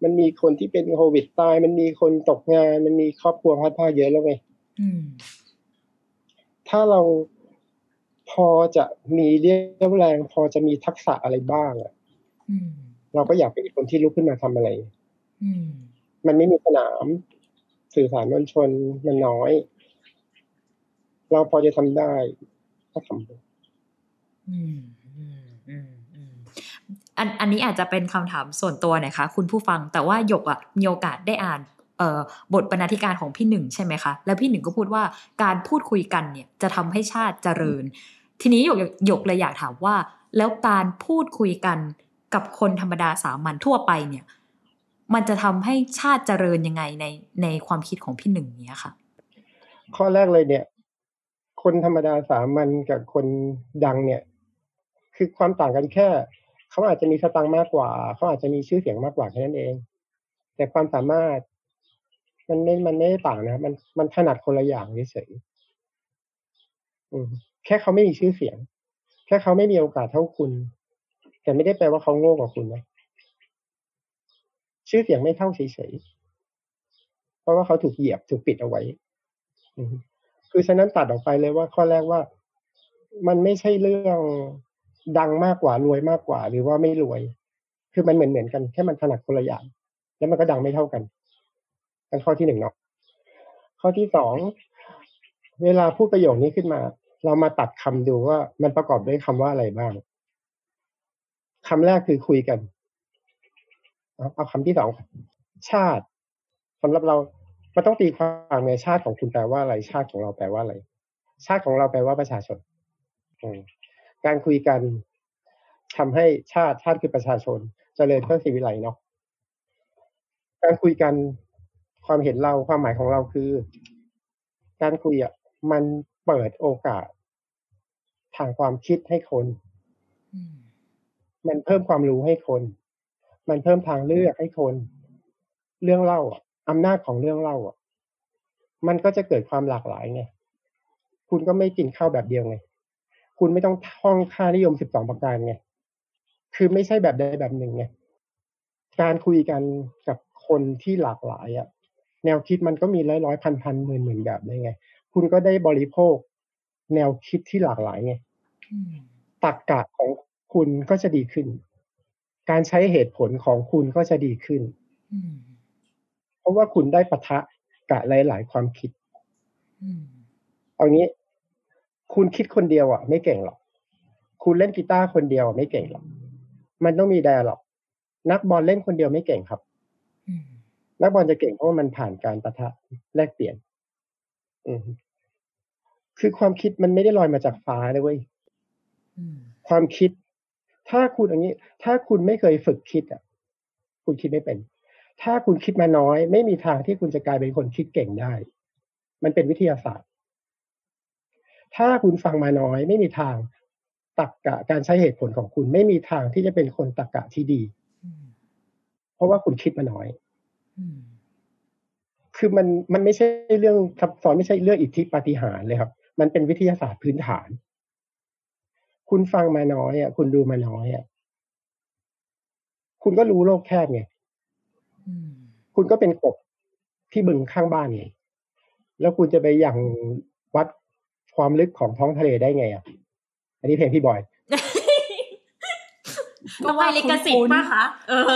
D: มันมีคนที่เป็นโควิดตาย มันมีคนตกงาน มันมีครอบครัวพัดผ้าเยอะแล้วไง
C: อืม
D: ถ้าเราพอจะมีเรี่ยวแรง พอจะมีทักษะอะไรบ้างอะ
C: อืม
D: เราก็อยากเป็นคนที่ลุกขึ้นมาทำอะไร
C: อืม
D: มันไม่มีสนาม สื่อสารมวลชนมันน้อย เราพอจะทำได้ก็ทำ
C: อืม อันอันนี้อาจจะเป็นคำถามส่วนตัวนะคะ คุณผู้ฟังแต่ว่าหยกอะมีโอกาสได้อ่านบทบรรณาธิการของพี่หนึ่งใช่ไหมคะ แล้วพี่หนึ่งก็พูดว่าการพูดคุยกันเนี่ยจะทำให้ชาติเจริญ ทีนี้หยกหยกเลยอยากถามว่า แล้วการพูดคุยกันกับคนธรรมดาสามัญทั่วไปเนี่ย มันจะทำให้ชาติเจริญยังไงในในความคิดของพี่หนึ่งเนี่ยค่ะ
D: ข้อแรกเลยเนี่ย คนธรรมดาสามัญกับคนดังเนี่ย คือความต่างกันแค่เขาอาจจะมีสตังค์มากกว่าเขาอาจจะมีชื่อเสียงมากกว่าแค่นั้นเอง แต่ความสามารถ มันไม่มันไม่ได้ต่างนะมันมันถนัดคนละอย่างเฉยๆแค่เขาไม่มีชื่อเสียง แค่เขาไม่มีโอกาสเท่าคุณ แต่ไม่ได้แปลว่าเขาโง่กว่าคุณนะชื่อเสียงไม่เท่าเฉยๆเพราะว่าเขาถูกเหยียบถูกปิดเอาไว้คือฉะนั้นตัดออกไปเลยว่าข้อแรกว่ามันไม่ใช่เรื่อง ดังมากกว่ารวยมากกว่า หรือว่าไม่รวย คือมันเหมือนเหมือนกันแค่มันถนัดคนละอย่างแล้วมันก็ดังไม่เท่ากันกันข้อที่หนึ่งเนาะข้อที่สองเวลาพูดประโยคนี้ขึ้นมา เรามาตัดคำดูว่ามันประกอบด้วยคำว่าอะไรบ้างคำแรกคือคุยกัน เอาเอาคำที่สองชาติสำหรับเรามันต้องตีความในชาติของคุณแปลว่าอะไร ชาติของเราแปลว่าอะไร ชาติของเราแปลว่าประชาชนอืม การคุยกันทำให้ชาติชาติคือประชาชนจเจริญเพื่อสีวิไลเนาะการคุยกันความเห็นเราความหมายของเราคือ การคุยอะมันเปิดโอกาส ทางความคิดให้คน
C: อืม
D: มันเพิ่มความรู้ให้คน มันเพิ่มทางเลือกให้คน เรื่องเล่าอะอำนาจของเรื่องเล่าอะ มันก็จะเกิดความหลากหลายไง คุณก็ไม่กินข้าวแบบเดียวไง คุณไม่ต้องท่องค่านิยมสิบสองประการไงคือไม่ใช่แบบใดแบบหนึ่งไงการคุยกันกับคนที่หลากหลายอะแนวคิดมันก็มีร้อยร้อยพันพันหมื่นหมื่นแบบได้ไง คุณก็ได้บริโภค แนวคิดที่หลากหลายไง
C: อืม
D: ตรรกะของคุณก็จะดีขึ้น การใช้เหตุผลของคุณก็จะดีขึ้น
C: อืม
D: พราะว่าคุณได้ปะทะกับหลาย ๆ ความคิด
C: อืม
D: เอางี้ คุณคิดคนเดียวอะ ไม่เก่งหรอก คุณเล่นกีตาร์คนเดียวอะไม่เก่งหรอก มันต้องมีไดอะล็อก นักบอลเล่นคนเดียวไม่เก่งครับ
C: อืม
D: นักบอลจะเก่งเพราะว่ามันผ่านการปะทะแลกเปลี่ยน อืมคือความคิดมันไม่ได้ลอยมาจากฟ้าเลยเว้ย
C: อืม
D: ความคิด ถ้าคุณอย่างนี้ ถ้าคุณไม่เคยฝึกคิดอะ คุณคิดไม่เป็น ถ้าคุณคิดมาน้อย ไม่มีทางที่คุณจะกลายเป็นคนคิดเก่งได้ มันเป็นวิทยาศาสตร์ ถ้าคุณฟังมาน้อยไม่มีทางตักกะการใช้เหตุผลของคุณไม่มีทางที่จะเป็นคนตักกะที่ดี
C: อืม
D: เพราะว่าคุณคิดมาน้อย
C: อืม
D: คือมันมันไม่ใช่เรื่องซับซ้อนไม่ใช่เรื่องอิทธิปาฏิหาริย์เลยครับ มันเป็นวิทยาศาสตร์พื้นฐาน คุณฟังมาน้อยอะ คุณดูมาน้อยอะคุณก็รู้โลกแคบไง
C: อืม
D: คุณก็เป็นกบที่บึงข้างบ้านไงแล้วคุณจะไปอย่างวัด ความลึกของท้องทะเลได้ไงอะ อันนี้เพลงพี่บอย
C: ต้องให้ลิขสิทธิ์ป่ะคะเออ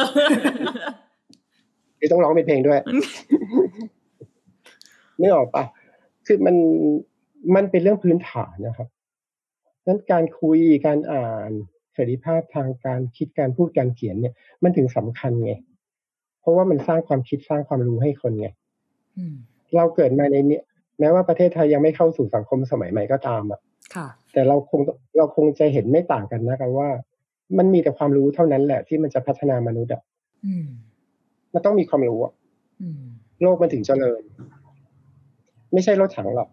D: คือต้องร้องเป็นเพลงด้วยนึกออกปะคือมันมันเป็นเรื่องพื้นฐานนะครับนั้นการคุยการอ่านเสรีภาพทางการคิดการพูดการเขียนเนี่ย มันถึงสำคัญไง เพราะว่ามันสร้างความคิดสร้างความรู้ให้คนไง
C: อืม
D: เราเกิดมาในเนี้ย แม้ว่าประเทศไทยยังไม่เข้าสู่สังคมสมัยใหม่ก็ตามอะ
C: ค่ะ
D: แต่เราคงเราคงจะเห็นไม่ต่างกันนะครับว่า มันมีแต่ความรู้เท่านั้นแหละที่มันจะพัฒนามนุษย์อะ
C: อืม
D: มันต้องมีความรู้อะ
C: อืม
D: โลกมันถึงเจริญ ไม่ใช่รถถังหรอก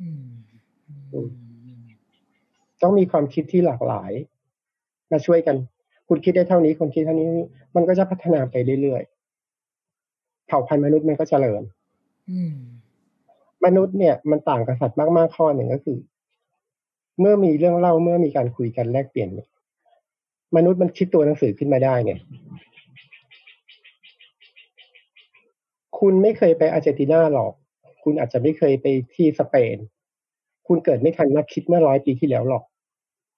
C: อืมอืม
D: ต้องมีความคิดที่หลากหลายมาช่วยกัน คุณคิดได้เท่านี้คนคิดเท่านี้ มันก็จะพัฒนาไปเรื่อยๆเผ่าพันธุ์มนุษย์มันก็เจริญ
C: อืม
D: มนุษย์เนี่ยมันต่างกับสัตว์มากๆข้อหนึ่งก็คือ เมื่อมีเรื่องเล่าเมื่อมีการคุยกันแลกเปลี่ยนเนี่ยมนุษย์มันคิดตัวหนังสือขึ้นมาได้ไงคุณไม่เคยไปอาร์เจนตินาหรอก คุณอาจจะไม่เคยไปที่สเปน คุณเกิดไม่ทันนักคิดเมื่อร้อยปีที่แล้วหรอก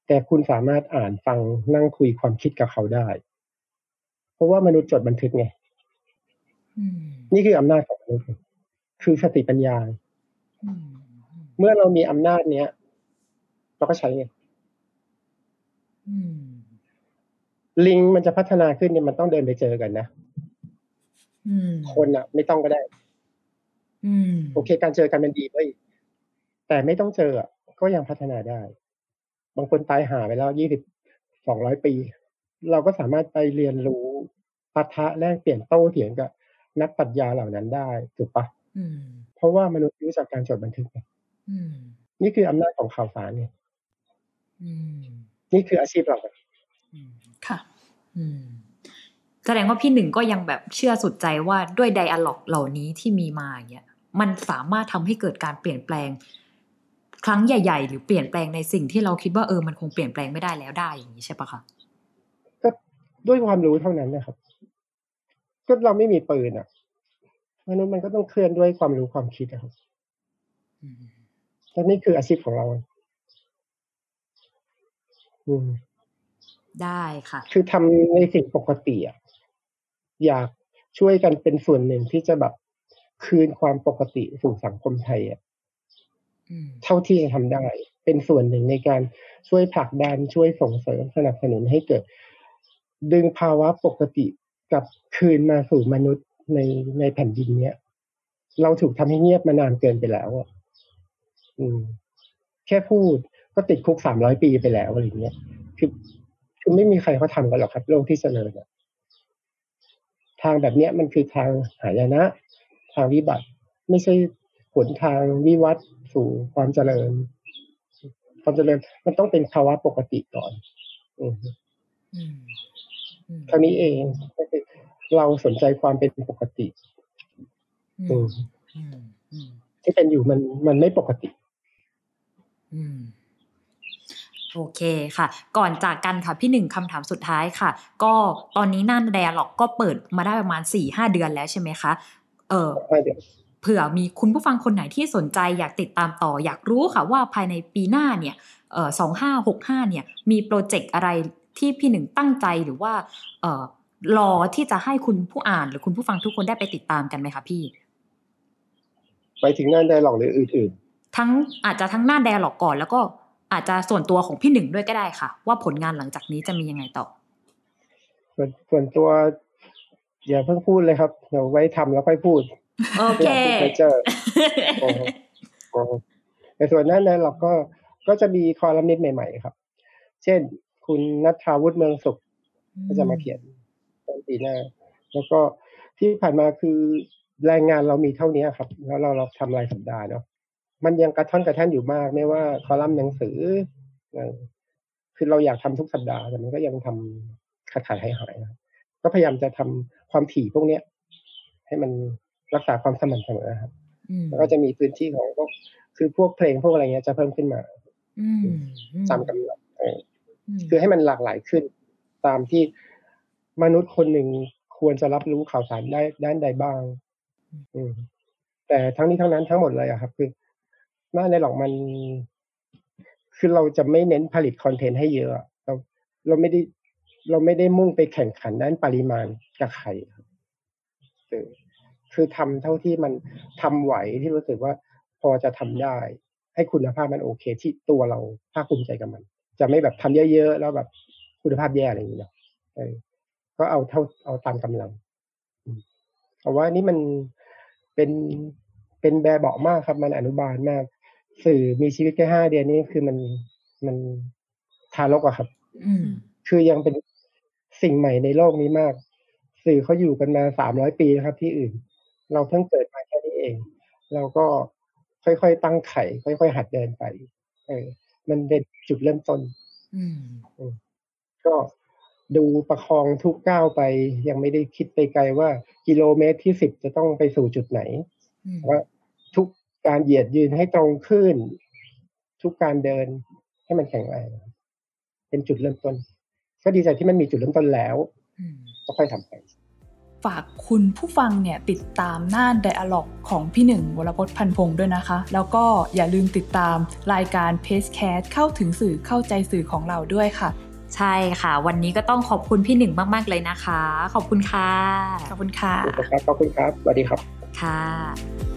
D: แต่คุณสามารถอ่านฟังนั่งคุยความคิดกับเขาได้ เพราะว่ามนุษย์จดบันทึกไง
C: อืม
D: นี่คืออำนาจของมนุษย์คือสติปัญญา
C: อืม
D: เมื่อเรามีอำนาจเนี้ย เราก็ใช้ไง
C: อืม
D: ลิงมันจะพัฒนาขึ้นเนี่ยมันต้องเดินไปเจอกันนะ
C: อืม
D: คนอะไม่ต้องก็ได้
C: อืม
D: โอเค การเจอกันมันดีเว้ยแต่ไม่ต้องเจออะก็ยังพัฒนาได้ บางคนตายหาไปแล้วยี่สิบสองร้อยปี เราก็สามารถไปเรียนรู้ปะทะแลกเปลี่ยนโต้เถียงกับนักปรัชญาเหล่านั้นได้ถูกปะ
C: อืม
D: เพราะว่ามนุษย์รู้จักการจดบันทึกไง
C: อืม
D: นี่คืออำนาจของข่าวสารไง
C: อืม
D: นี่คืออาชีพเรา
C: อืม
B: ค่ะ
C: อืมแสดงว่าพี่หนึ่งก็ยังแบบเชื่อสุดใจว่าด้วยไดอะล็อกเหล่านี้ที่มีมาอย่างเงี้ยมันสามารถทำให้เกิดการเปลี่ยนแปลง ครั้งใหญ่ ๆ หรือเปลี่ยนแปลงในสิ่งที่เราคิดว่าเออมันคงเปลี่ยนแปลงไม่ได้แล้วได้อย่างนี้ใช่ปะคะ
D: ก็ด้วยความรู้เท่านั้นนะครับก็เราไม่มีปืนอะ มนุษย์มันก็ต้องเคลื่อนด้วยความรู้ความคิดนะครับ
C: อืม
D: และนี่คืออาชีพของเรา อืม
C: ได้ค่ะ
D: คือทำในสิ่งปกติอะอยากช่วยกันเป็นส่วนหนึ่งที่จะแบบคืนความปกติสู่สังคมไทยอะ
C: อืม
D: เท่าที่จะทำได้ เป็นส่วนหนึ่งในการช่วยผลักดันช่วยส่งเสริมสนับสนุนให้เกิด ดึงภาวะปกติกลับคืนมาสู่มนุษย์ ในในแผ่นดินเนี้ยเราถูกทำให้เงียบมานานเกินไปแล้วอะอืม แค่พูดก็ติดคุกสามร้อยปีไปแล้วอะไรอย่างเงี้ยคือคือไม่มีใครเขาทำกันหรอกครับ โลกที่เจริญอะทางแบบเนี้ยมันคือทางหายนะ ทางวิบัติ ไม่ใช่หนทางวิวัฒน์สู่ความเจริญ ความเจริญ มันต้องเป็นภาวะปกติก่อน อืม
C: อืมอืม
D: เท่านี้เองก็คือ เราสนใจความเป็นปกติ
C: อื
D: อื
C: ม
D: ม
C: อืมอืม
D: ที่เป็นอยู่มันมันไม่ปกติ
C: อืมโอเคค่ะ ก่อนจากกันค่ะพี่หนึ่งคำถามสุดท้ายค่ะ ก็ตอนนี้น่านไดอะล็อกก็เปิดมาได้ประมาณสี่ห้าเดือนแล้วใช่ไหมคะเออ
D: ให้เดี๋ยว
C: เผื่อมีคุณผู้ฟังคนไหนที่สนใจอยากติดตามต่อ อยากรู้ค่ะว่าภายในปีหน้าเนี่ยเอ่อสองห้าหกห้าเนี่ย มีโปรเจกต์อะไรที่พี่หนึ่งตั้งใจหรือว่าเอ่อ รอที่จะให้คุณผู้อ่านหรือคุณผู้ฟังทุกคนได้ไปติดตามกันไหมคะพี่
D: ไปถึงน่านไดอะล็อกหรืออื่น
C: ทั้งอาจจะทั้งน่านไดอะล็อกก่อน แล้วก็อาจจะส่วนตัวของพี่หนึ่งด้วยก็ได้ค่ะ ว่าผลงานหลังจากนี้จะมียังไงต่อ
D: ๆส่วนส่วนตัวอย่าเพิ่งพูดเลยครับเดี๋ยวไว้ทำแล้วค่อยพูด
C: โอเค
D: ไม่อยากพูดไปเจอโอ้โหโอ้ในส่วนนั้นนะเราก็ก็จะมีคอลัมนิสต์ใหม่ ๆ ครับ เช่น คุณนัทธาวุฒิเมืองสุข ก็จะมาเขียนต้น ปีหน้า แล้วก็ที่ผ่านมาคือแรงงานเรามีเท่านี้ครับ แล้วเราเราทำรายสัปดาห์เนาะมันยังกระท่อนกระแท่นอยู่มาก ไม่ว่าคอลัมน์หนังสือเออคือเราอยากทำทุกสัปดาห์แต่มันก็ยังทำขาดขาดหายหายๆนะก็พยายามจะทำความถี่พวกเนี้ย ให้มันรักษาความสม่ำเสมอครับ
C: อืม
D: แล้วก็จะมีพื้นที่ของพวกคือพวกเพลงพวกอะไรเงี้ยจะเพิ่มขึ้นมา
C: อืม
D: ตามกำลังเออ
C: ม
D: คือให้มันหลากหลายขึ้น ตามที่ มนุษย์คนหนึ่งควรจะรับรู้ข่าวสารได้ด้านใดบ้าง อืม แต่ทั้งนี้ทั้งนั้นทั้งหมดเลยอะครับ คือหน้าในหลอกมัน คือเราจะไม่เน้นผลิตคอนเทนต์ให้เยอะ เราเราไม่ได้เราไม่ได้มุ่งไปแข่งขันด้านปริมาณกับใครครับคือทำเท่าที่มันทำไหวที่รู้สึกว่าพอจะทำได้ ให้คุณภาพมันโอเค ที่ตัวเราภาคภูมิใจกับมัน จะไม่แบบทำเยอะๆแล้วแบบคุณภาพแย่อะไรอย่างเงี้ย ก็เอาเท่าเอาตามกำลังอืมเพราะว่านี่มันเป็นเป็นแบบเบาะมากครับ มันอนุบาลมาก สื่อมีชีวิตแค่ห้าเดือนนี่คือมันมันทารกอะครับ
C: อืม
D: คือยังเป็นสิ่งใหม่ในโลกนี้มาก สื่อเขาอยู่กันมาสามร้อยปีนะครับ ที่อื่น เราเพิ่งเกิดมาแค่นี้เอง เราก็ค่อยๆตั้งไข่ค่อยๆหัดเดินไป เออ มันเป็นจุดเริ่มต้น
C: อืม
D: ก็ ดูประคองทุกก้าวไป ยังไม่ได้คิดไปไกลว่ากิโลเมตรที่สิบจะต้องไปสู่จุดไหน
C: อืม
D: ว่าทุกการเหยียดยืนให้ตรงขึ้น ทุกการเดินให้มันแข็งแรงเป็นจุดเริ่มต้น ก็ดีใจที่มันมีจุดเริ่มต้นแล้ว
C: อืม
D: ก็ค่อยทำไป
B: ฝากคุณผู้ฟังเนี่ยติดตามหน้า Dialog ของพี่หนึ่งวรพจน์พันพงศ์ด้วยนะคะ แล้วก็อย่าลืมติดตามรายการ p a c e c a s t เข้าถึงสื่อเข้าใจสื่อของเราด้วยค่ะ
C: ใช่ค่ะ วันนี้ก็ต้องขอบคุณพี่หนึ่งมาก ๆ เลยนะคะ ขอบคุณค่ะ
B: ขอบคุณค่ะ
D: ขอบคุณครับขอบคุณครับสวัสดีครับ
C: ค่ะ